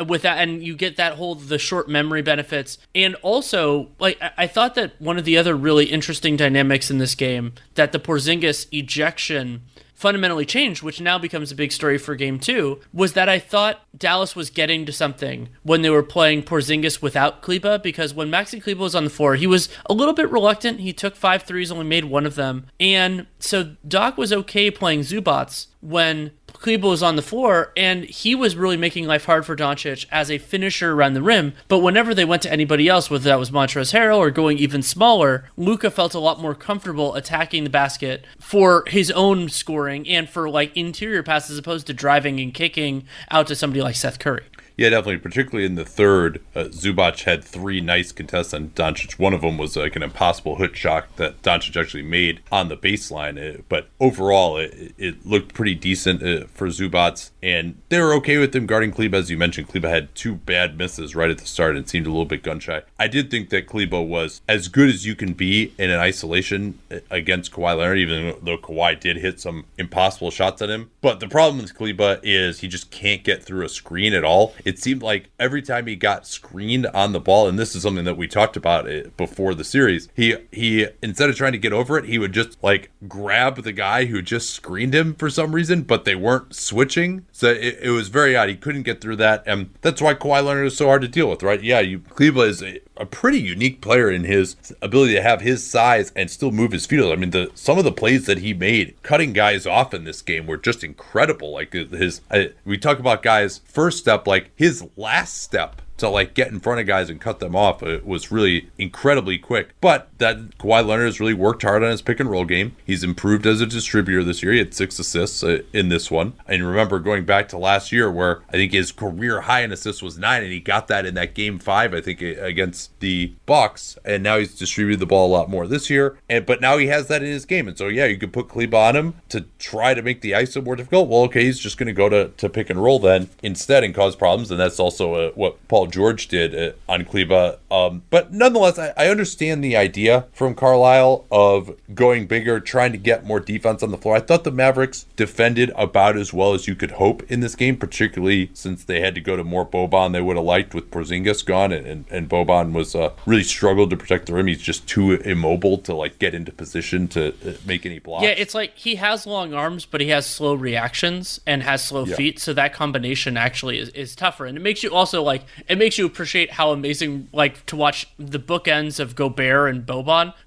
with that, and you get that whole the short memory benefits, and also like I thought that one of the other really interesting dynamics in this game that the Porzingis ejection fundamentally changed, which now becomes a big story for game two, was that I thought Dallas was getting to something when they were playing Porzingis without Kleber, because when Maxi Kleber was on the floor, he was a little bit reluctant. He took five threes, only made one of them. And so Doc was okay playing Zubac when Kleber was on the floor, and he was really making life hard for Doncic as a finisher around the rim. But whenever they went to anybody else, whether that was Montrezl Harrell or going even smaller, Luka felt a lot more comfortable attacking the basket for his own scoring and for like interior passes as opposed to driving and kicking out to somebody like Seth Curry. Yeah, definitely. Particularly in the third, uh, Zubac had three nice contests on Doncic. One of them was like an impossible hook shot that Doncic actually made on the baseline. Uh, but overall, it, it, looked pretty decent uh, for Zubac, and they were okay with him guarding Kleber, as you mentioned. Kleber had two bad misses right at the start and seemed a little bit gun shy. I did think that Kleber was as good as you can be in an isolation uh, against Kawhi Leonard, even though Kawhi did hit some impossible shots at him. But the problem with Kleber is he just can't get through a screen at all it seemed like every time he got screened on the ball, and this is something that we talked about before the series, he he instead of trying to get over it, he would just like grab the guy who just screened him for some reason, but they weren't switching. So it, it was very odd. He couldn't get through that, and that's why Kawhi Leonard is so hard to deal with, right? Yeah, you Cleveland is a, a pretty unique player in his ability to have his size and still move his feet. I mean, the some of the plays that he made, cutting guys off in this game, were just incredible. Like uh, his, I, we talk about guys' first step, like his last step to like get in front of guys and cut them off it was really incredibly quick. But that Kawhi Leonard has really worked hard on his pick and roll game. He's improved as a distributor this year. He had six assists uh, in this one. And remember going back to last year where I think his career high in assists was nine, and he got that in that game five, I think, against the Bucks. And now he's distributed the ball a lot more this year. And but now he has that in his game. And so yeah, you could put Kleber on him to try to make the ISO more difficult. Well, okay, he's just going to go to to pick and roll then instead and cause problems. And that's also uh, what Paul George did uh, on Kleber. Um, but nonetheless, I, I, understand the idea from Carlisle of going bigger, trying to get more defense on the floor. I thought the Mavericks defended about as well as you could hope in this game, particularly since they had to go to more Boban they would have liked with Porzingis gone, and, and, and Boban was uh, really struggled to protect the rim. He's just too immobile to like get into position to uh, make any blocks. Yeah, it's like he has long arms, but he has slow reactions and has slow yeah. feet, so that combination actually is, is tougher. And it makes you also like it makes you appreciate how amazing like to watch the bookends of Gobert and Boban,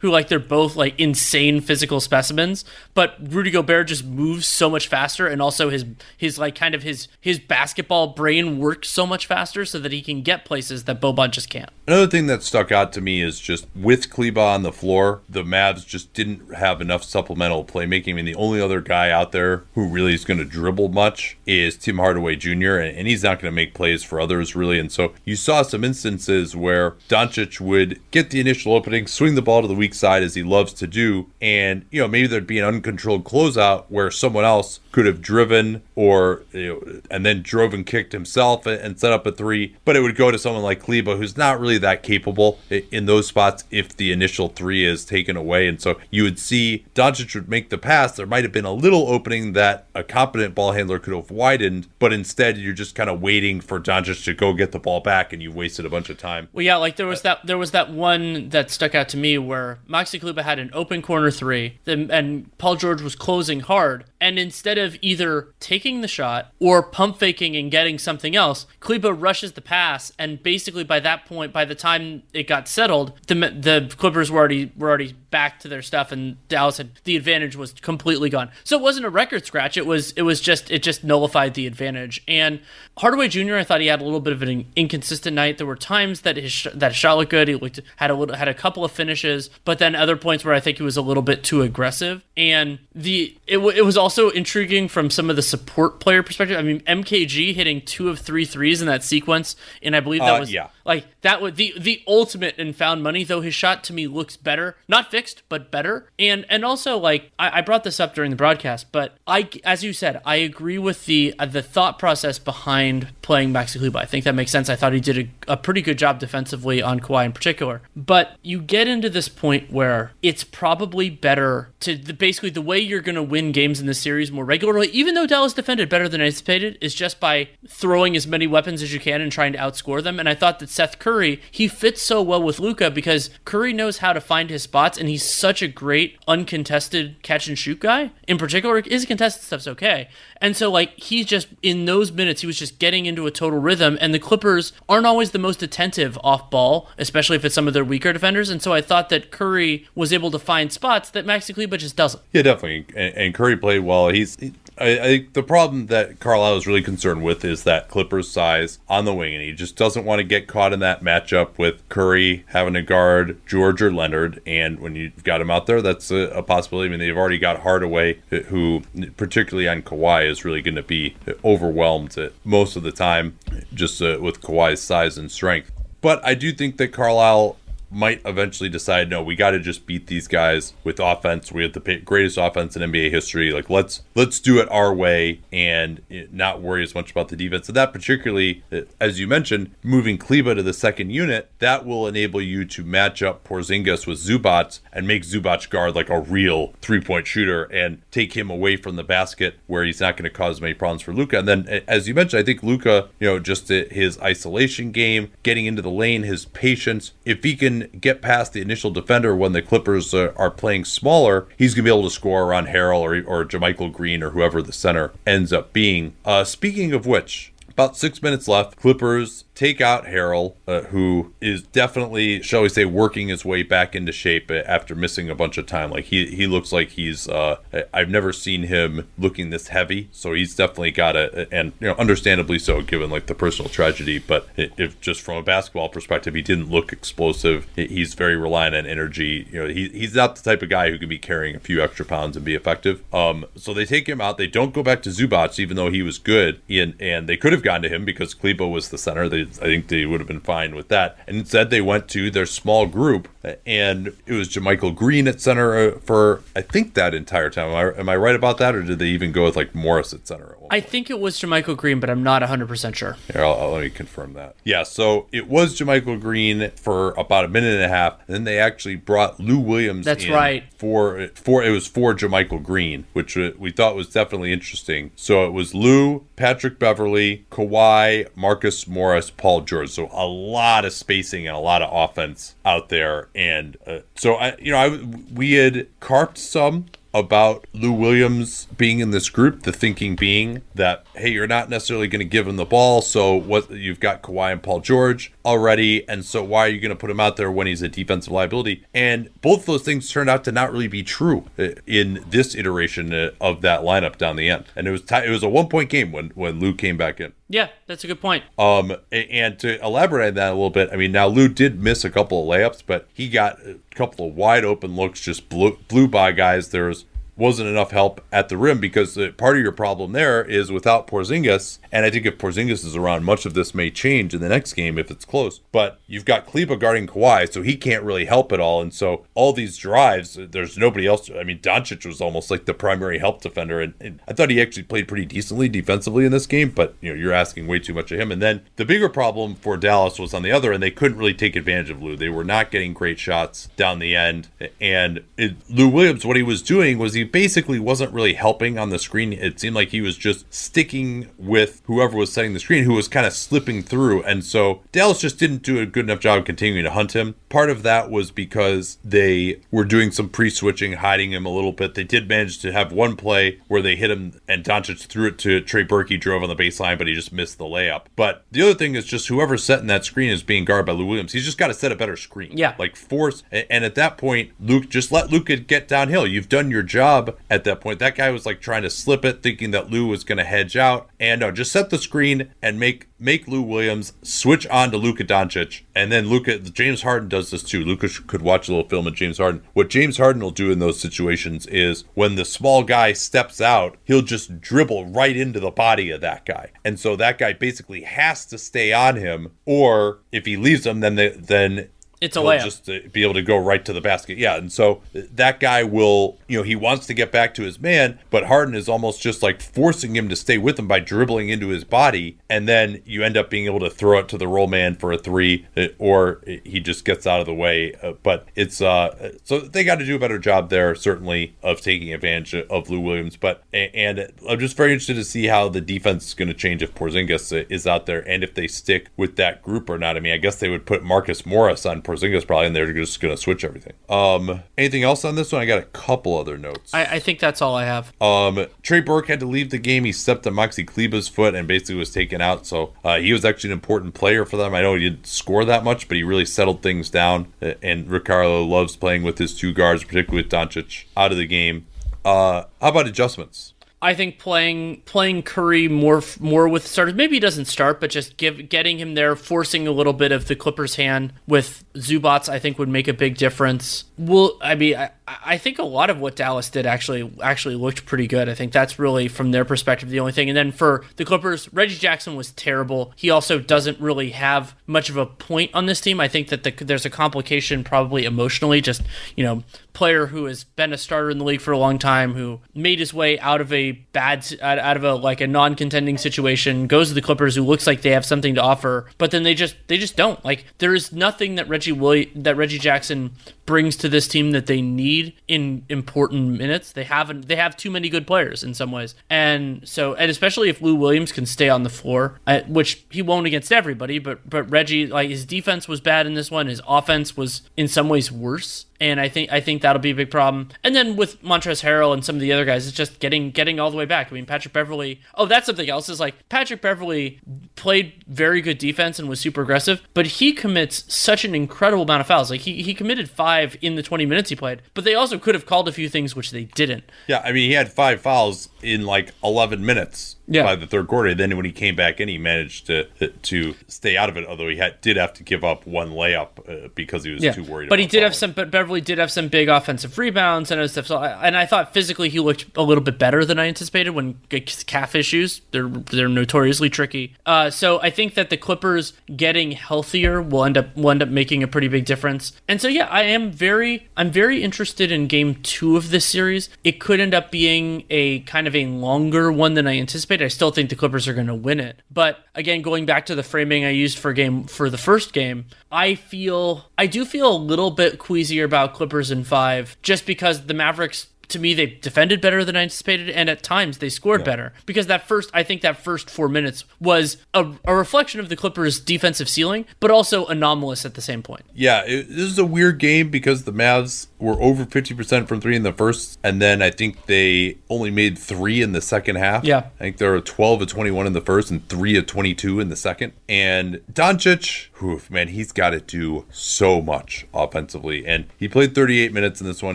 who like they're both like insane physical specimens, but Rudy Gobert just moves so much faster, and also his his like kind of his his basketball brain works so much faster, so that he can get places that Boban just can't. Another thing that stuck out to me is just with Kleber on the floor, the Mavs just didn't have enough supplemental playmaking. I mean, the only other guy out there who really is going to dribble much is Tim Hardaway Jr., and he's not going to make plays for others really. And so you saw some instances where Doncic would get the initial opening, swing the ball to the weak side as he loves to do, and you know maybe there'd be an uncontrolled closeout where someone else could have driven or you know, and then drove and kicked himself and set up a three, but it would go to someone like Kleber who's not really that capable in those spots if the initial three is taken away. And so you would see Doncic would make the pass. There might have been a little opening that a competent ball handler could have widened, but instead you're just kind of waiting for Doncic to go get the ball back, and you've wasted a bunch of time. Well, yeah, like there was that there was that one that stuck out to me where Maxi Kleber had an open corner three, and Paul George was closing hard, and instead of either taking the shot or pump faking and getting something else, Kleber rushes the pass, and basically by that point, by the time it got settled, the the Clippers were already were already back to their stuff, and Dallas had the advantage was completely gone. So it wasn't a record scratch. It was it was just it just nullified the advantage. And Hardaway Jr. I thought he had a little bit of an inconsistent night. There were times that his that shot looked good. He looked had a little had a couple of finishes, but then other points where I think he was a little bit too aggressive. And the it, it was also intriguing from some of the support player perspective. I mean, MKG hitting two of three threes in that sequence, and I believe that uh, was yeah. like that was the the ultimate in found money. Though his shot to me looks better, not fixed, but better. And and also like I, I brought this up during the broadcast, but I as you said, I agree with the uh, the thought process behind playing Maxi Kleber. I think that makes sense. I thought he did a, a pretty good job defensively on Kawhi in particular. But you get into this point where it's probably better to the, basically the way you're going to win games in the series more regularly, even though Dallas defended better than anticipated, is just by throwing as many weapons as you can and trying to outscore them. And I thought that Seth Curry he fits so well with Luka because Curry knows how to find his spots, and he's such a great uncontested catch and shoot guy. In particular, his contested stuff's okay, and so like he's just in those minutes he was just getting into a total rhythm, and the Clippers aren't always the most attentive off ball, especially if it's some of their weaker defenders. And so I thought that Curry was able to find spots that Maxi Kleber just doesn't. Yeah, definitely. And, and Curry played well. He's I, I, think the problem that Carlisle is really concerned with is that Clippers size on the wing, and he just doesn't want to get caught in that matchup with Curry having to guard George or Leonard. And when you've got him out there, that's a, a possibility. I mean, they've already got Hardaway, who, particularly on Kawhi, is really going to be overwhelmed most of the time, just uh, with Kawhi's size and strength. But I do think that Carlisle might eventually decide no we got to just beat these guys with offense. We have the greatest offense in nba history. Like let's let's do it our way and eh, not worry as much about the defense. So that particularly eh, as you mentioned moving Kleber to the second unit that will enable you to match up Porzingis with Zubac and make Zubac guard like a real three-point shooter and take him away from the basket where he's not going to cause many problems for Luka. and then eh, as you mentioned I think Luka, you know just his isolation game getting into the lane his patience if he can get past the initial defender when the Clippers uh, are playing smaller, he's going to be able to score around Harrell or, or JaMychal Green or whoever the center ends up being. Uh, speaking of which, about six minutes left. Clippers take out Harrell, uh, who is definitely, shall we say, working his way back into shape after missing a bunch of time. Like he he looks like he's. Uh, I've never seen him looking this heavy, so he's definitely got a and you know understandably so given like the personal tragedy. But if just from a basketball perspective, he didn't look explosive. He's very reliant on energy. You know, he, he's not the type of guy who can be carrying a few extra pounds and be effective. Um, so they take him out. They don't go back to Zubac, even though he was good, and and they could have gone to him because Kleber was the center. They I think they would have been fine with that. And instead, they went to their small group, and it was JaMychal Green at center uh, for I think that entire time. Am I, am I right about that, or did they even go with like Morris at center? I think it was JaMychal Green, but I'm not 100 percent sure. Here, I'll, I'll, let me confirm that. Yeah, so it was JaMychal Green for about a minute and a half, and then they actually brought Lou Williams. That's right. For for it was for JaMychal Green, which uh, we thought was definitely interesting. So it was Lou, Patrick Beverly, Kawhi, Marcus Morris, Paul George. So a lot of spacing and a lot of offense out there. And uh, so I, you know, I we had carped some about Lou Williams being in this group. The thinking being that hey, you're not necessarily going to give him the ball, so what you've got Kawhi and Paul George already, and so why are you going to put him out there when he's a defensive liability? And both those things turned out to not really be true uh, in this iteration uh, of that lineup down the end. And it was t- it was a one point game when when Lou came back in. Yeah, that's a good point. Um, and to elaborate on that a little bit, I mean, now Lou did miss a couple of layups, but he got a couple of wide open looks, just blew, blew by guys. There was wasn't enough help at the rim because the, part of your problem there is without Porzingis, and I think if Porzingis is around, much of this may change in the next game if it's close. But you've got Kleber guarding Kawhi, so he can't really help at all, and so all these drives, there's nobody else. I mean, Doncic was almost like the primary help defender, and, and I thought he actually played pretty decently defensively in this game. But you know, you're asking way too much of him. And then the bigger problem for Dallas was on the other, and they couldn't really take advantage of Lou. They were not getting great shots down the end, and it, Lou Williams, what he was doing was he basically wasn't really helping on the screen. It seemed like he was just sticking with whoever was setting the screen, who was kind of slipping through. And so Dallas just didn't do a good enough job continuing to hunt him. Part of that was because they were doing some pre switching, hiding him a little bit. They did manage to have one play where they hit him and Doncic threw it to Trey Burke. He drove on the baseline, but he just missed the layup. But the other thing is just whoever's setting that screen is being guarded by Lou Williams. He's just got to set a better screen. Yeah. Like force. And at that point, Luke, just let Luke get downhill. You've done your job at that point. That guy was like trying to slip it, thinking that Lou was going to hedge out. And no, just set the screen and make make Lou Williams switch on to Luka Doncic, and then Luka James Harden does this too. Luka could watch a little film of James Harden. What James Harden will do in those situations is when the small guy steps out, he'll just dribble right into the body of that guy, and so that guy basically has to stay on him, or if he leaves him, then the, then it's a layup. Just to be able to go right to the basket. Yeah. And so that guy will, you know, he wants to get back to his man, but Harden is almost just like forcing him to stay with him by dribbling into his body. And then you end up being able to throw it to the roll man for a three, uh, or he just gets out of the way. Uh, but it's, uh, so they got to do a better job there, certainly, of taking advantage of Lou Williams. But, and I'm just very interested to see how the defense is going to change if Porzingis is out there and if they stick with that group or not. I mean, I guess they would put Marcus Morris on Porzingis probably, and they're just going to switch everything. Um, anything else on this one? I got a couple other notes. I, I think that's all I have. Um, Trey Burke had to leave the game. He stepped on Maxi Kleber's foot and basically was taken out. So uh, he was actually an important player for them. I know he didn't score that much, but he really settled things down. And Ricardo loves playing with his two guards, particularly with Doncic out of the game. Uh, how about adjustments? I think playing playing Curry more more with starters. Maybe he doesn't start, but just give getting him there, forcing a little bit of the Clippers' hand with Zubac, I think would make a big difference. Well, I mean, I, I think a lot of what Dallas did actually actually looked pretty good. I think that's really from their perspective the only thing. And then for the Clippers, Reggie Jackson was terrible. He also doesn't really have much of a point on this team. I think that the, there's a complication probably emotionally. Just you know, player who has been a starter in the league for a long time, who made his way out of a bad out of a like a non-contending situation, goes to the Clippers, who looks like they have something to offer, but then they just they just don't. Like there is nothing that Reggie Willi- that Reggie Jackson brings to this team that they need in important minutes. They haven't they have too many good players in some ways. And so and especially if Lou Williams can stay on the floor, uh, which he won't against everybody, but but Reggie like his defense was bad in this one, his offense was in some ways worse and I think I think that'll be a big problem. And then with Montrezl Harrell and some of the other guys, it's just getting getting all the way back. I mean, Patrick Beverly. Oh, that's something else. Is like Patrick Beverly played very good defense and was super aggressive, but he commits such an incredible amount of fouls. Like he he committed five in the twenty minutes he played, but they also could have called a few things which they didn't. Yeah, I mean, he had five fouls in like eleven minutes yeah. by the third quarter. Then when he came back in, he managed to to stay out of it. Although he had, did have to give up one layup uh, because he was yeah. too worried. About it. But he did have some. But Beverly did have some big offensive rebounds and stuff. So, I, and I thought physically he looked a little bit better than I anticipated. When calf issues, they're they're notoriously tricky. Uh, so I think that the Clippers getting healthier will end up will end up making a pretty big difference. And so yeah, I am very I'm very interested in Game Two of this series. It could end up being a kind of a longer one than I anticipated. I still think the Clippers are going to win it. But again, going back to the framing I used for game for the first game, I feel I do feel a little bit queasier about Clippers in 5 just because the Mavericks to me they defended better than I anticipated, and at times they scored better because that first I think that first four minutes was a, a reflection of the Clippers' defensive ceiling, but also anomalous at the same point. Yeah, it, this is a weird game because the Mavs were over 50% from three in the first, and then I think they only made three in the second half. Yeah. I think there were 12 of 21 in the first and three of 22 in the second. And Doncic, whew, man, he's got to do so much offensively. And he played 38 minutes in this one.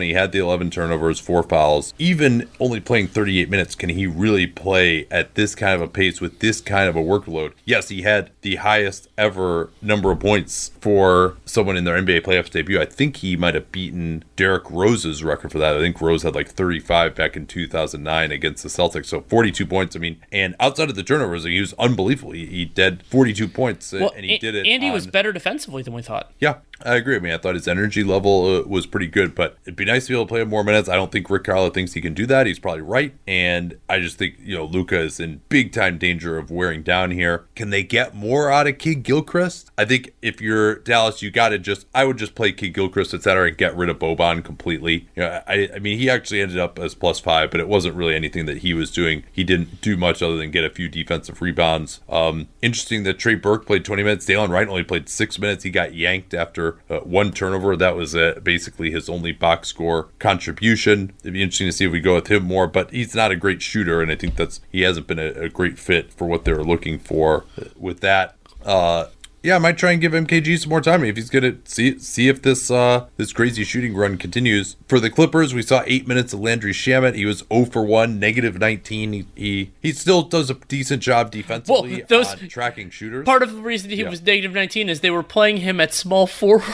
He had the 11 turnovers, four fouls. Even only playing 38 minutes, can he really play at this kind of a pace with this kind of a workload? Yes, he had the highest ever number of points for someone in their NBA playoffs debut. I think he might have beaten Derrick Rose's record for that. I think Rose had like 35 back in 2009 against the Celtics. So 42 points. I mean, and outside of the turnovers, he was unbelievable. He, he did 42 points Well, and he did it. Andy was on- better defensively than we thought. yeah, I agree. I mean, I thought his energy level uh, was pretty good, but it'd be nice to be able to play him more minutes. I don't think Rick Carlisle thinks he can do that. He's probably right, and I just think you know Luka is in big time danger of wearing down here. Can they get more out of Kidd-Gilchrist? I think if you're Dallas, you got to just I would just play Kidd-Gilchrist et cetera and get rid of Boban completely. You know, I I mean he actually ended up as plus five, but it wasn't really anything that he was doing. He didn't do much other than get a few defensive rebounds. Um, interesting that Trey Burke played 20 minutes. Delon Wright only played six minutes. He got yanked after uh, one turnover. That was uh, basically his only box score contribution. It'd be interesting to see if we go with him more, but he's not a great shooter, and I think that's he hasn't been a, a great fit for what they were looking for with that. Uh, yeah, I might try and give MKG some more time if he's gonna see see if this uh this crazy shooting run continues. For the Clippers, we saw eight minutes of Landry Shamet. He was 0 for 1, negative 19. He he, he still does a decent job defensively those- on tracking shooters. Part of the reason he Yeah. was negative 19 is they were playing him at small forward.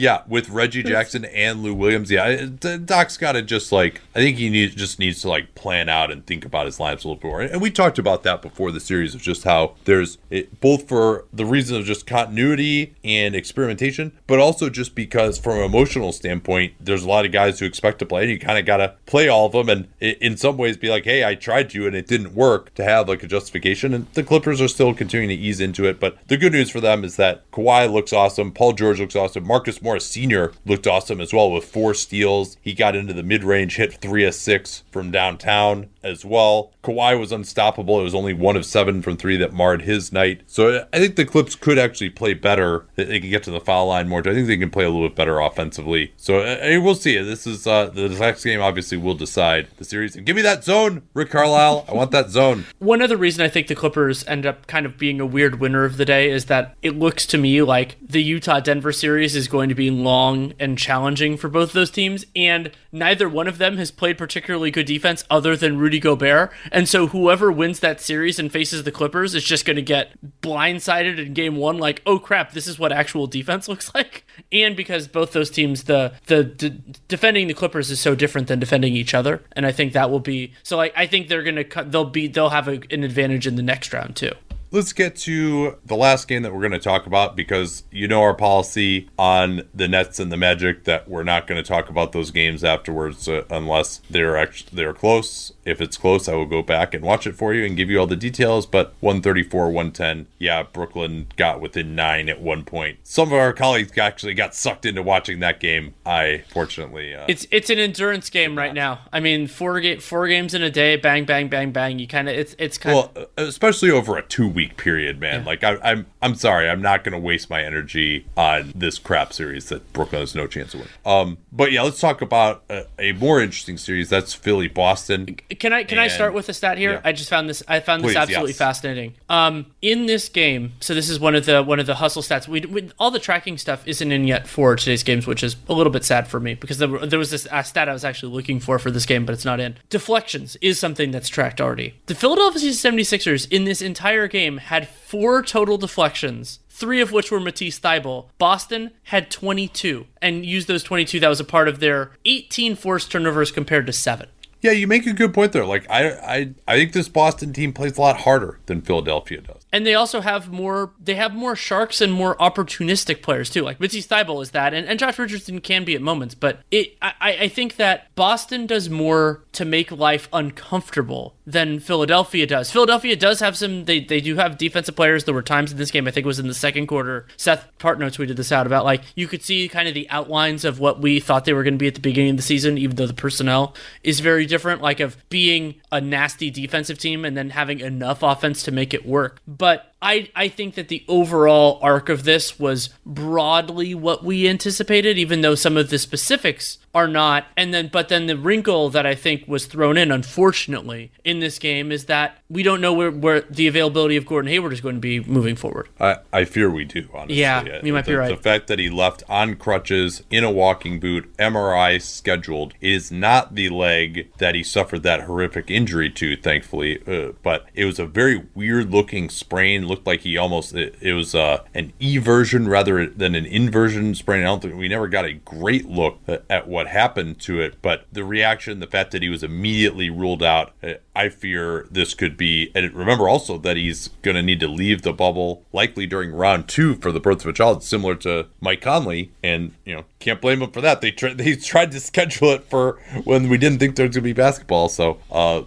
Yeah, with Reggie Jackson and Lou Williams. Yeah, Doc's got to just like I think he needs just needs to like plan out and think about his lineups a little bit more. And we talked about that before the series of just how there's it, both for the reason of just continuity and experimentation, but also just because from an emotional standpoint, there's a lot of guys who expect to play, and you kind of got to play all of them, and i- in some ways be like, hey, I tried to and it didn't work to have like a justification. And the Clippers are still continuing to ease into it, but the good news for them is that Kawhi looks awesome, Paul George looks awesome, Marcus Morris Sr. looked awesome as well with four steals. He got into the mid range, hit three of six from downtown as well. Kawhi was unstoppable. It was only one of seven from three that marred his night. So I think the Clips could actually play better. They can get to the foul line more. I think they can play a little bit better offensively. So uh, we'll see. This is uh, the next game. Obviously, will decide the series. And give me that zone, Rick Carlisle. I want that zone. One other reason I think the Clippers end up kind of being a weird winner of the day is that it looks to me like the Utah Denver series is going to be long and challenging for both those teams, and neither one of them has played particularly good defense other than Rudy Gobert. And so whoever wins that series and faces the Clippers is just going to get blindsided in game one, like, oh crap, this is what actual defense looks like. And because both those teams, the the d- defending the Clippers is so different than defending each other, and I think that will be so. I, I think they're gonna cut. They'll be they'll have a, an advantage in the next round too. Let's get to the last game that we're going to talk about because you know our policy on the Nets and the Magic that we're not going to talk about those games afterwards uh, unless they're actually they're close. If it's close, I will go back and watch it for you and give you all the details. But 134, 110, yeah, Brooklyn got within nine at one point. Some of our colleagues actually got sucked into watching that game. I fortunately, uh, It's it's an endurance game right now. I mean, four ga- four games in a day, bang bang bang bang. You kind of it's it's kind of well, especially over a two week period, man. Like I, I'm, I'm sorry, I'm not going to waste my energy on this crap series that Brooklyn has no chance of winning. Um, but yeah, let's talk about a, a more interesting series. That's Philly Boston. Can I can I start with a stat here? yeah. I just found this I found this Please, absolutely yes. fascinating. Um, in this game, so this is one of the one of the hustle stats. We, we all the tracking stuff isn't in yet for today's games, which is a little bit sad for me because there, there was this uh, stat I was actually looking for for this game, but it's not in. Deflections is something that's tracked already. The Philadelphia 76ers in this entire game had four total deflections. Three of which were Matisse Thybulle. Boston had 22 and used those 22. That was a part of their 18 forced turnovers compared to seven. Yeah, you make a good point there. Like I, I, I think this Boston team plays a lot harder than Philadelphia does. And they also have more. They have more sharks and more opportunistic players too. Like Matisse Thybulle is that, and, and Josh Richardson can be at moments. But it, I, I think that Boston does more to make life uncomfortable than Philadelphia does. Philadelphia does have some. They they do have defensive players. There were times in this game. I think it was in the second quarter. Seth Partnow tweeted this out about like you could see kind of the outlines of what we thought they were going to be at the beginning of the season, even though the personnel is very different. Like of being a nasty defensive team and then having enough offense to make it work. But I, I think that the overall arc of this was broadly what we anticipated, even though some of the specifics are not. And then, but then the wrinkle that I think was thrown in, unfortunately, in this game is that we don't know where, where the availability of Gordon Hayward is going to be moving forward. I, I fear we do, honestly. Yeah, you might the, be right. The fact that he left on crutches in a walking boot, MRI scheduled, is not the leg that he suffered that horrific injury to, thankfully. Uh, but it was a very weird looking sprain. Looked like he almost, it, it was uh, an eversion rather than an inversion sprain. I don't think we never got a great look at what happened to it, but the reaction, the fact that he was immediately ruled out, uh, I fear this could be. And remember also that he's going to need to leave the bubble likely during round two for the birth of a child, similar to Mike Conley. And, you know, can't blame him for that. They, tried they tried to schedule it for when we didn't think there was going to be basketball. So, uh,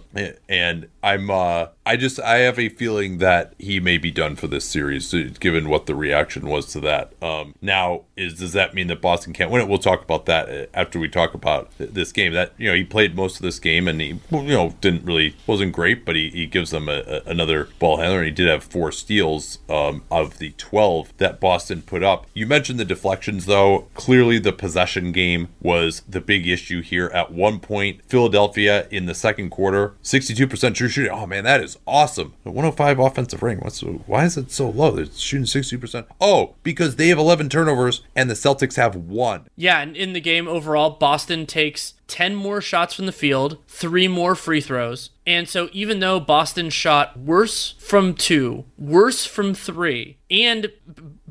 and I'm, uh, I just, I have a feeling that he may be done for this series, given what the reaction was to that. Um, now, is does that mean that Boston can't win it? We'll talk about that uh, after we talk about this game. That you know, he played most of this game and he, you know, didn't really wasn't great, but he, he gives them a, a, another ball handler. And he did have four steals um, of the twelve that Boston put up. You mentioned the deflections, though. Clearly, the possession game was the big issue here. At one point, Philadelphia in the second quarter, sixty-two percent true shooting. Oh man, that is awesome. 105 offensive rating. What's why is it so low? They're shooting 60%. Oh, because they have 11 turnovers and the Celtics have one. Yeah, and in the game overall, Boston takes 10 more shots from the field, three more free throws. And so even though Boston shot worse from two, worse from three, and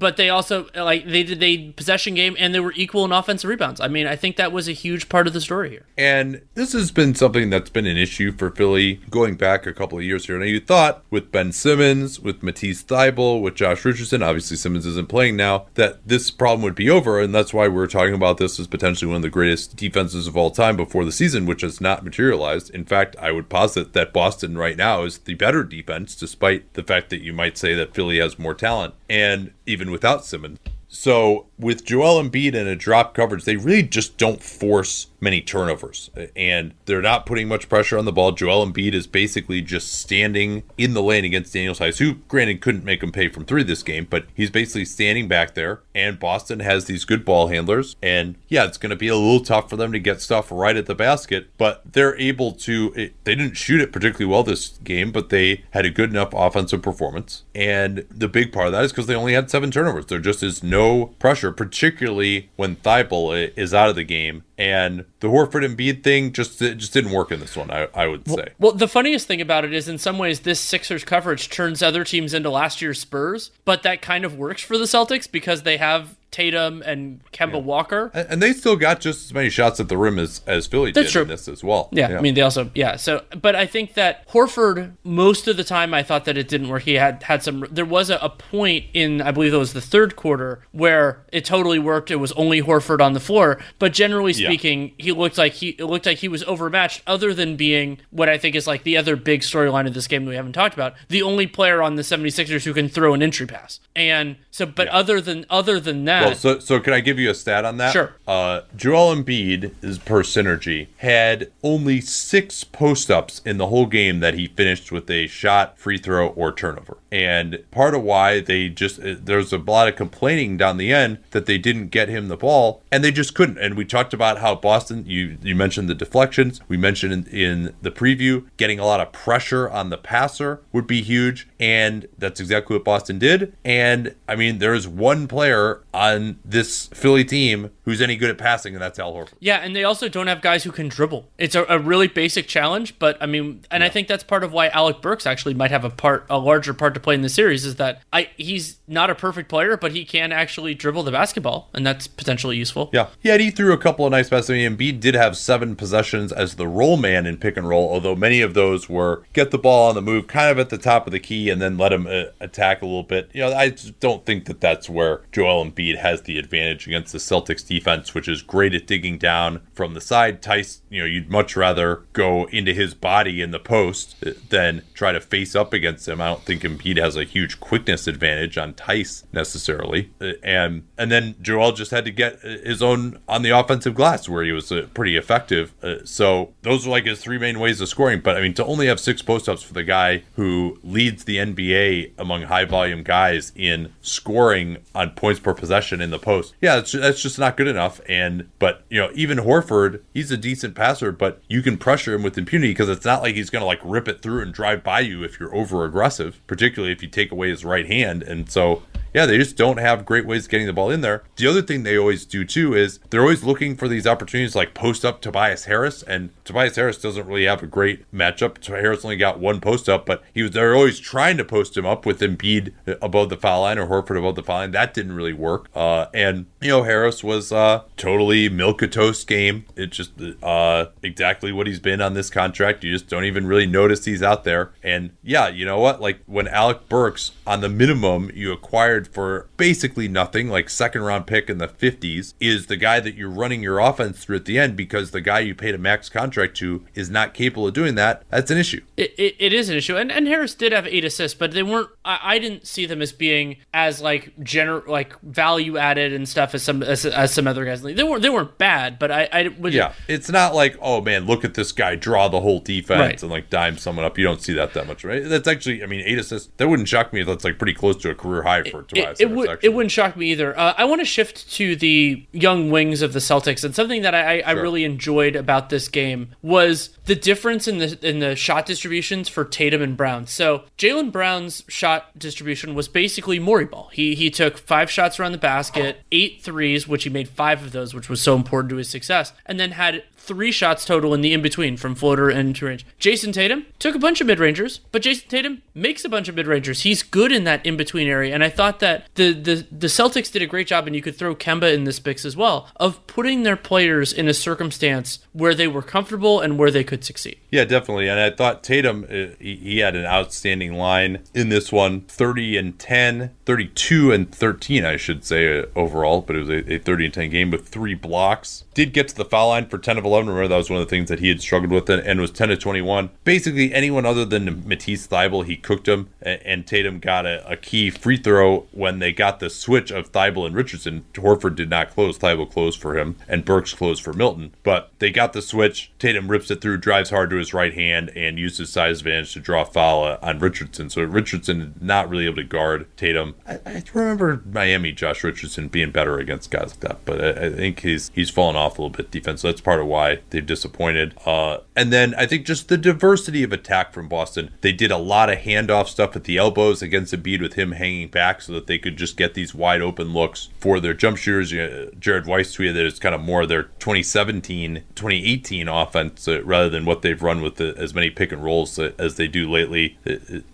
but they also like they did they possession game and they were equal in offensive rebounds. I mean, I think that was a huge part of the story here. And this has been something that's been an issue for Philly going back a couple of years here. Now you thought with Ben Simmons, with Matisse Thybulle, with Josh Richardson, obviously Simmons isn't playing now, that this problem would be over, and that's why we're talking about this as potentially one of the greatest defenses of all time before the season, which has not materialized. In fact, I would posit that Boston right now is the better defense, despite the fact that you might say that Philly has more talent. And even without Simmons. So with Joel Embiid and a drop coverage, they really just don't force many turnovers, and they're not putting much pressure on the ball. Joel Embiid is basically just standing in the lane against Daniel Theis, who, granted, couldn't make him pay from three this game, but he's basically standing back there. And Boston has these good ball handlers, and yeah, it's going to be a little tough for them to get stuff right at the basket, but they're able to. It, they didn't shoot it particularly well this game, but they had a good enough offensive performance, and the big part of that is because they only had seven turnovers. There just is no pressure, particularly when Thybulle is out of the game and the Horford and Embiid thing just it just didn't work in this one. I, I would say. Well, well, the funniest thing about it is, in some ways, this Sixers coverage turns other teams into last year's Spurs, but that kind of works for the Celtics because they have Tatum and Kemba yeah. Walker. And they still got just as many shots at the rim as, as Philly That's did true. in this as well. Yeah, yeah, I mean they also yeah. So but I think that Horford most of the time I thought that it didn't work. He had had some there was a, a point in I believe it was the third quarter where it totally worked. It was only Horford on the floor, but generally speaking, yeah. he looked like he it looked like he was overmatched other than being what I think is like the other big storyline of this game that we haven't talked about. The only player on the 76ers who can throw an entry pass. And so but other than other than that well, so so can I give you a stat on that? Sure. Uh, Joel Embiid is per synergy had only six post ups in the whole game that he finished with a shot, free throw, or turnover. And part of why they just uh, there's a lot of complaining down the end that they didn't get him the ball, and they just couldn't. And we talked about how Boston. You you mentioned the deflections. We mentioned in, in the preview getting a lot of pressure on the passer would be huge, and that's exactly what Boston did. And I mean, there is one player on on this Philly team who's any good at passing, and that's Al Horford. Yeah, and they also don't have guys who can dribble. It's a, a really basic challenge, but I mean, and yeah. I think that's part of why Alec Burks actually might have a part, a larger part to play in the series. Is that I he's not a perfect player, but he can actually dribble the basketball, and that's potentially useful. Yeah, yeah, he threw a couple of nice passes. I mean, Embiid did have seven possessions as the roll man in pick and roll, although many of those were get the ball on the move, kind of at the top of the key, and then let him uh, attack a little bit. You know, I don't think that that's where Joel Embiid has the advantage against the Celtics defense, which is great at digging down from the side. Theis, you know, you'd much rather go into his body in the post than try to face up against him. I don't think Embiid has a huge quickness advantage on Theis necessarily, and and then Joel just had to get his own on the offensive glass where he was uh, pretty effective. Uh, so those are like his three main ways of scoring. But I mean, to only have six post ups for the guy who leads the NBA among high volume guys in scoring on points per possession in the post, yeah, that's, that's just not good enough. And but you know, even Horford, he's a decent passer, but you can pressure him with impunity because it's not like he's going to like rip it through and drive by you if you're over aggressive, particularly if you take away his right hand. And so so yeah, they just don't have great ways of getting the ball in there. The other thing they always do too is they're always looking for these opportunities like post up Tobias Harris, and Tobias Harris doesn't really have a great matchup. Harris only got one post up, but he was they're always trying to post him up with Embiid above the foul line or Horford above the foul line. That didn't really work. Uh, and you know Harris was uh, totally milk toast game. It's just uh, exactly what he's been on this contract. You just don't even really notice he's out there. And yeah, you know what? Like when Alec Burks on the minimum you acquired for basically nothing, like second round pick in the 50s, is the guy that you're running your offense through at the end because the guy you paid a max contract to is not capable of doing that, that's an issue. It, it, it is an issue. And, and Harris did have eight assists, but they weren't, I, I didn't see them as being as like gener like value added and stuff as some as, as some other guys. They weren't they weren't bad, but I, I was yeah. It's not like oh man, look at this guy draw the whole defense right. and like dime someone up. You don't see that that much, right? That's actually I mean eight assists. That wouldn't shock me if that's like pretty close to a career high for It, it would it wouldn't shock me either. Uh, I want to shift to the young wings of the Celtics, and something that I, I sure. really enjoyed about this game was the difference in the in the shot distributions for Tatum and Brown. So Jaylen Brown's shot distribution was basically Morey ball. He he took five shots around the basket, eight threes, which he made five of those, which was so important to his success, and then had three shots total in the in between from floater and to range. Jayson Tatum took a bunch of mid rangers, but Jayson Tatum makes a bunch of mid rangers. He's good in that in between area, and I thought that the, the the Celtics did a great job, and you could throw Kemba in this mix as well of putting their players in a circumstance where they were comfortable and where they could succeed. Yeah, definitely. And I thought Tatum uh, he had an outstanding line in this one, 30 and 10, 32 and 13, I should say uh, overall, but it was a, a 30 and 10 game with three blocks. Did get to the foul line for 10 of 11 Remember, that was one of the things that he had struggled with and, was 10 to 21. Basically, anyone other than Matisse Thybulle, he cooked him. And, Tatum got a, a, key free throw when they got the switch of Thybulle and Richardson. Horford did not close. Thybulle closed for him, and Burks closed for Milton. But they got the switch. Tatum rips it through, drives hard to his right hand, and uses his size advantage to draw foul on Richardson. So Richardson not really able to guard Tatum. I, I remember Miami, Josh Richardson being better against guys like that, but I, I think he's he's fallen off a little bit defense. So that's part of why they've disappointed. Uh, and then I think just the diversity of attack from Boston. They did a lot of handoff stuff at the elbows against Embiid with him hanging back so that they could just get these wide open looks for their jump shooters. Uh, Jared Weiss tweeted that it's kind of more of their 2017, 2018 offense uh, rather than what they've run with the, as many pick and rolls uh, as they do lately.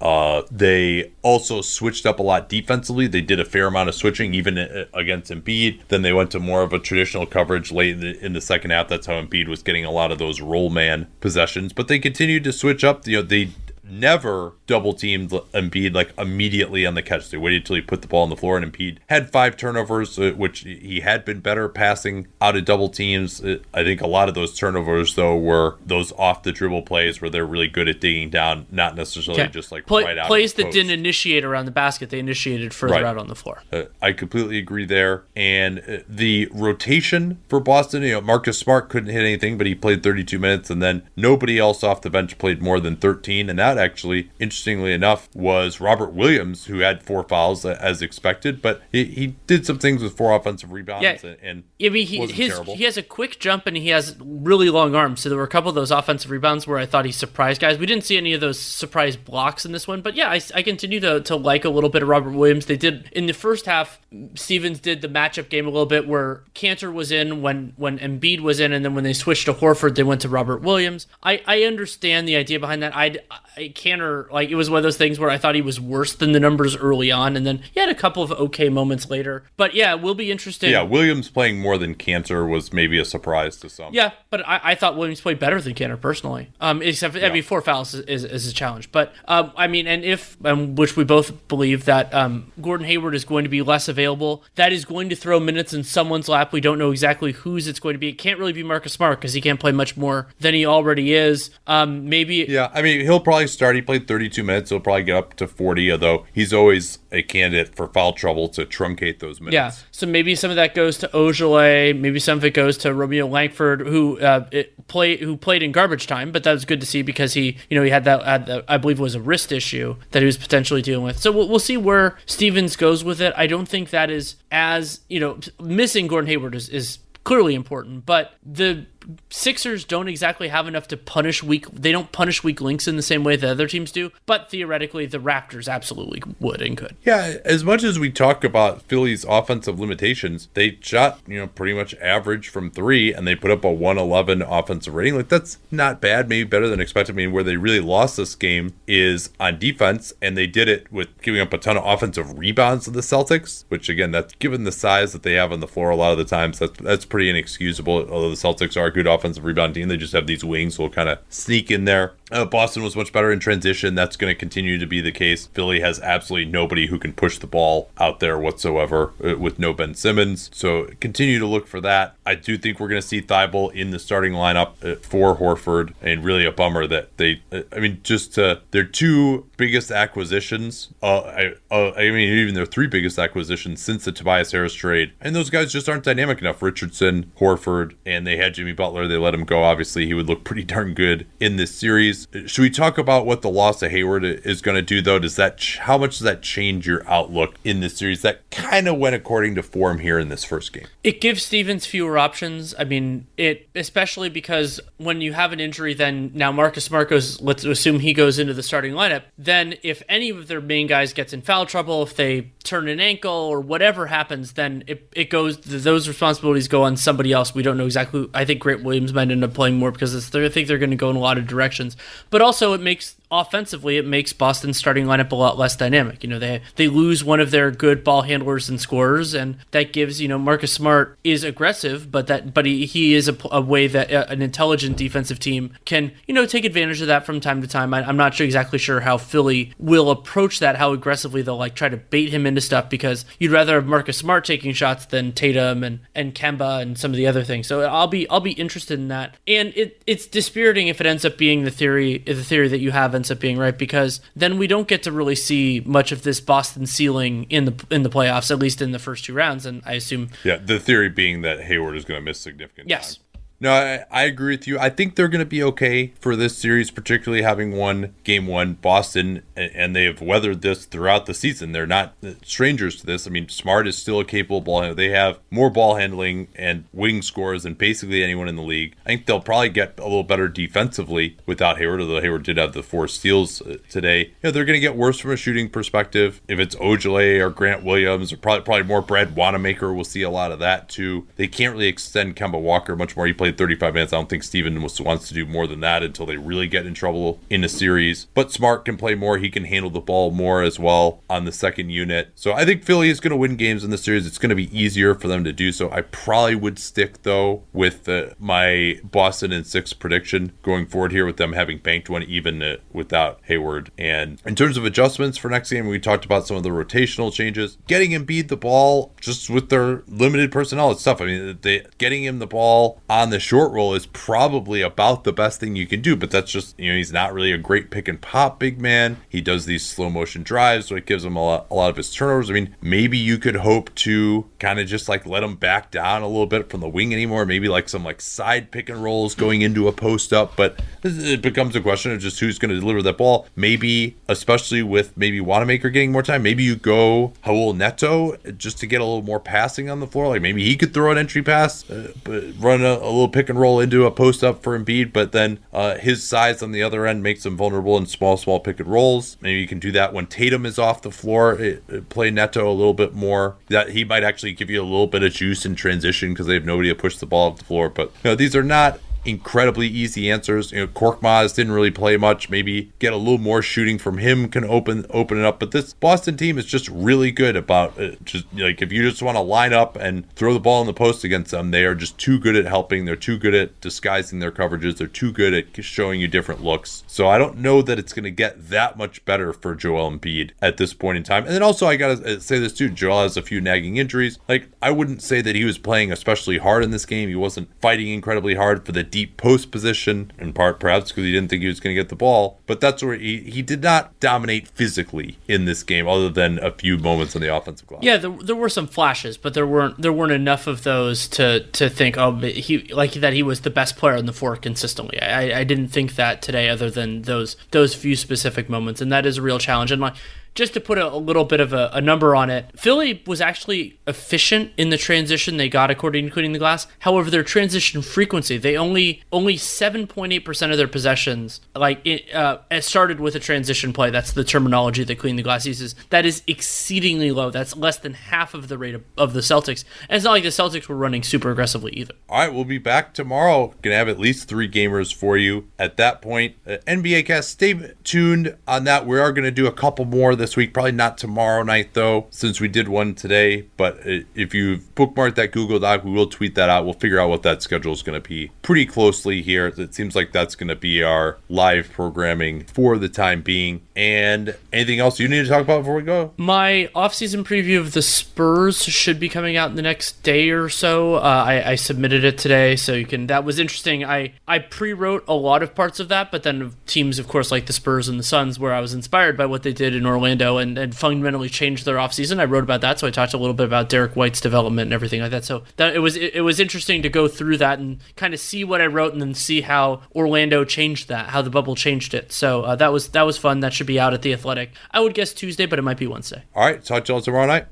Uh, they also switched up a lot defensively. They did a fair amount of switching even uh, against Embiid. Then they went to more of a traditional coverage late in the, in the second half. That's how Embiid was getting a lot of those roll man possessions, but they continued to switch up. You know, they never double teamed Embiid like immediately on the catch. They waited until he put the ball on the floor, and Embiid had five turnovers, uh, which he had been better passing out of double teams. Uh, I think a lot of those turnovers, though, were those off the dribble plays where they're really good at digging down, not necessarily okay. just like Play, right out plays that didn't initiate around the basket. They initiated further right. out on the floor. Uh, I completely agree there. And uh, the rotation for Boston, you know, Marcus Smart couldn't hit anything, but he played 32 minutes, and then nobody else off the bench played more than 13, and that that, actually, interestingly enough, was Robert Williams, who had four fouls uh, as expected, but he, he did some things with four offensive rebounds Yeah. and, and I mean, he his, terrible. he has a quick jump and he has really long arms. So there were a couple of those offensive rebounds where I thought he surprised guys. We didn't see any of those surprise blocks in this one, but yeah, I, I continue to, to like a little bit of Robert Williams. They did in the first half. Stevens did the matchup game a little bit where Kanter was in when when Embiid was in, and then when they switched to Horford, they went to Robert Williams. I I understand the idea behind that. I I Kanter like it was one of those things where I thought he was worse than the numbers early on, and then he had a couple of okay moments later. But yeah, we'll be interested. yeah, Williams playing more than Kanter was maybe a surprise to some. Yeah, but I, I thought Williams played better than Kanter personally. Um, except for, I mean, four fouls is, is, is a challenge. But um, I mean, and if um, which we both believe that um, Gordon Hayward is going to be less available, that is going to throw minutes in someone's lap. We don't know exactly whose it's going to be. It can't really be Marcus Smart because he can't play much more than he already is. Um, maybe Yeah, I mean, he'll probably start. He played 32 minutes. He'll probably get up to 40, although he's always a candidate for foul trouble to truncate those minutes. Yeah, so maybe some of that goes to Ojeleye, maybe some of it goes to Romeo Langford, who uh, who played in garbage time, but that was good to see because he, you know, he had that, had I believe was a wrist issue that he was potentially dealing with. So we'll, we'll see where Stevens goes with it. I don't think that is as you know missing Gordon Hayward is, is clearly important, but the Sixers don't exactly have enough to punish weak. They don't punish weak links in the same way that other teams do. But theoretically, the Raptors absolutely would and could. Yeah, as much as we talk about Philly's offensive limitations, they shot, you know, pretty much average from three and they put up a 111 offensive rating. Like, that's not bad, maybe better than expected. I mean, where they really lost this game is on defense, and they did it with giving up a ton of offensive rebounds to the Celtics, which, again, that's given the size that they have on the floor a lot of the times, that's, that's pretty inexcusable. Although the Celtics are good offensive rebound team, they just have these wings who will kind of sneak in there. Uh, Boston was much better in transition. That's going to continue to be the case. Philly has absolutely nobody who can push the ball out there whatsoever uh, with no Ben Simmons. So continue to look for that. I do think we're going to see Thybulle in the starting lineup uh, for Horford, and really a bummer that they. Uh, I mean, just their two biggest acquisitions. I, I mean, even their three biggest acquisitions since the Tobias Harris trade, and those guys just aren't dynamic enough. Richardson, Horford, and they had Jimmy Butler. They let him go. Obviously, he would look pretty darn good in this series. Should we talk about what the loss of Hayward is going to do, though? Does that how much does that change your outlook in this series? That kind of went according to form here in this first game. It gives Stevens fewer options. I mean, it especially because when you have an injury, then now Marcus Marcos, let's assume he goes into the starting lineup. Then if any of their main guys gets in foul trouble, if they turn an ankle or whatever happens, then it, it goes those responsibilities go on somebody else. We don't know exactly. I think Grant Williams might end up playing more because I think they're going to go in a lot of directions. But also, it makes offensively, it makes Boston's starting lineup a lot less dynamic. You know, they they lose one of their good ball handlers and scorers, and that gives you know Marcus Smart is aggressive, but that but he, he is a, a way that uh, an intelligent defensive team can you know take advantage of that from time to time. I, I'm not sure exactly sure how Philly will approach that, how aggressively they'll like try to bait him into stuff because you'd rather have Marcus Smart taking shots than Tatum and and Kemba and some of the other things. So I'll be I'll be interested in that, and it it's dispiriting if it ends up being the theory the theory that you have ends up being right because then we don't get to really see much of this Boston ceiling in the in the playoffs, at least in the first two rounds. And I assume Yeah, the theory being that Hayward is going to miss significant yes. time. No, I, I agree with you. I think they're going to be okay for this series, particularly having won game one, Boston, and, and they have weathered this throughout the season. They're not strangers to this. I mean, Smart is still a capable ball handler. They have more ball handling and wing scores than basically anyone in the league. I think they'll probably get a little better defensively without Hayward, although Hayward did have the four steals uh, today. You know, they're going to get worse from a shooting perspective. If it's Ojeleye or Grant Williams, or probably probably more Brad Wanamaker, we'll see a lot of that too. They can't really extend Kemba Walker much more. He played 35 minutes. I don't think Steven wants to do more than that until they really get in trouble in a series. But Smart can play more. He can handle the ball more as well on the second unit. So I think Philly is going to win games in the series. It's going to be easier for them to do so. I probably would stick though with uh, my Boston and six prediction going forward here with them having banked one even uh, without Hayward. And in terms of adjustments for next game, we talked about some of the rotational changes. Getting Embiid the ball just with their limited personnel, it's tough. I mean, they getting him the ball on the the short roll is probably about the best thing you can do. But that's just, you know, he's not really a great pick and pop big man. He does these slow motion drives, so it gives him a lot, a lot of his turnovers. I mean, maybe you could hope to kind of just like let him back down a little bit from the wing anymore. Maybe like some like side pick and rolls going into a post up. But it becomes a question of just who's going to deliver that ball. Maybe, especially with maybe Wanamaker getting more time, maybe you go Raul Neto just to get a little more passing on the floor. Like maybe he could throw an entry pass, uh, but run a, a, little pick and roll into a post up for Embiid. But then uh, his size on the other end makes him vulnerable in small, small pick and rolls. Maybe you can do that when Tatum is off the floor. It, it play Neto a little bit more. That he might actually give you a little bit of juice in transition because they have nobody to push the ball up the floor. But you know, these are not incredibly easy answers. You know, Korkmaz didn't really play much. Maybe get a little more shooting from him can open open it up. But this Boston team is just really good about it. just like if you just want to line up and throw the ball in the post against them, they are just too good at helping. They're too good at disguising their coverages. They're too good at showing you different looks. So I don't know that it's going to get that much better for Joel Embiid at this point in time. And then also I got to uh, say this too. Joel has a few nagging injuries. Like I wouldn't say that he was playing especially hard in this game. He wasn't fighting incredibly hard for the deep post position, in part perhaps because he didn't think he was going to get the ball. But that's where he, he did not dominate physically in this game, other than a few moments on the offensive glass. Yeah, there, there were some flashes, but there weren't there weren't enough of those to to think oh he like that he was the best player on the floor consistently. I, I didn't think that today, other than those those few specific moments, and that is a real challenge. And like just to put a, a little bit of a, a, number on it, Philly was actually efficient in the transition they got according to Cleaning the Glass. However, their transition frequency, they only only 7.8% of their possessions like it uh, started with a transition play. That's the terminology that Cleaning the Glass uses. That is exceedingly low. That's less than half of the rate of, of the Celtics. And it's not like the Celtics were running super aggressively either. All right, we'll be back tomorrow. Gonna have at least three gamers for you at that point. Uh, NBA cast, stay tuned on that. We are gonna do a couple more this this week. Probably not tomorrow night though, since we did one today. But if you've bookmarked that Google Doc, we will tweet that out. We'll figure out what that schedule is going to be pretty closely here. It seems like that's going to be our live programming for the time being. And anything else you need to talk about before we go? My off-season preview of the Spurs should be coming out in the next day or so. Uh, I, I submitted it today, so you can. That was interesting. I I pre-wrote a lot of parts of that, but then teams, of course, like the Spurs and the Suns, where I was inspired by what they did in Orlando Orlando and, and fundamentally changed their offseason. I wrote about that, so I talked a little bit about Derrick White's development and everything like that. So that it was it, it was interesting to go through that and kind of see what I wrote and then see how Orlando changed that, how the bubble changed it. So uh, that was that was fun. That should be out at the Athletic. I would guess Tuesday, but it might be Wednesday. All right, talk to you all tomorrow night.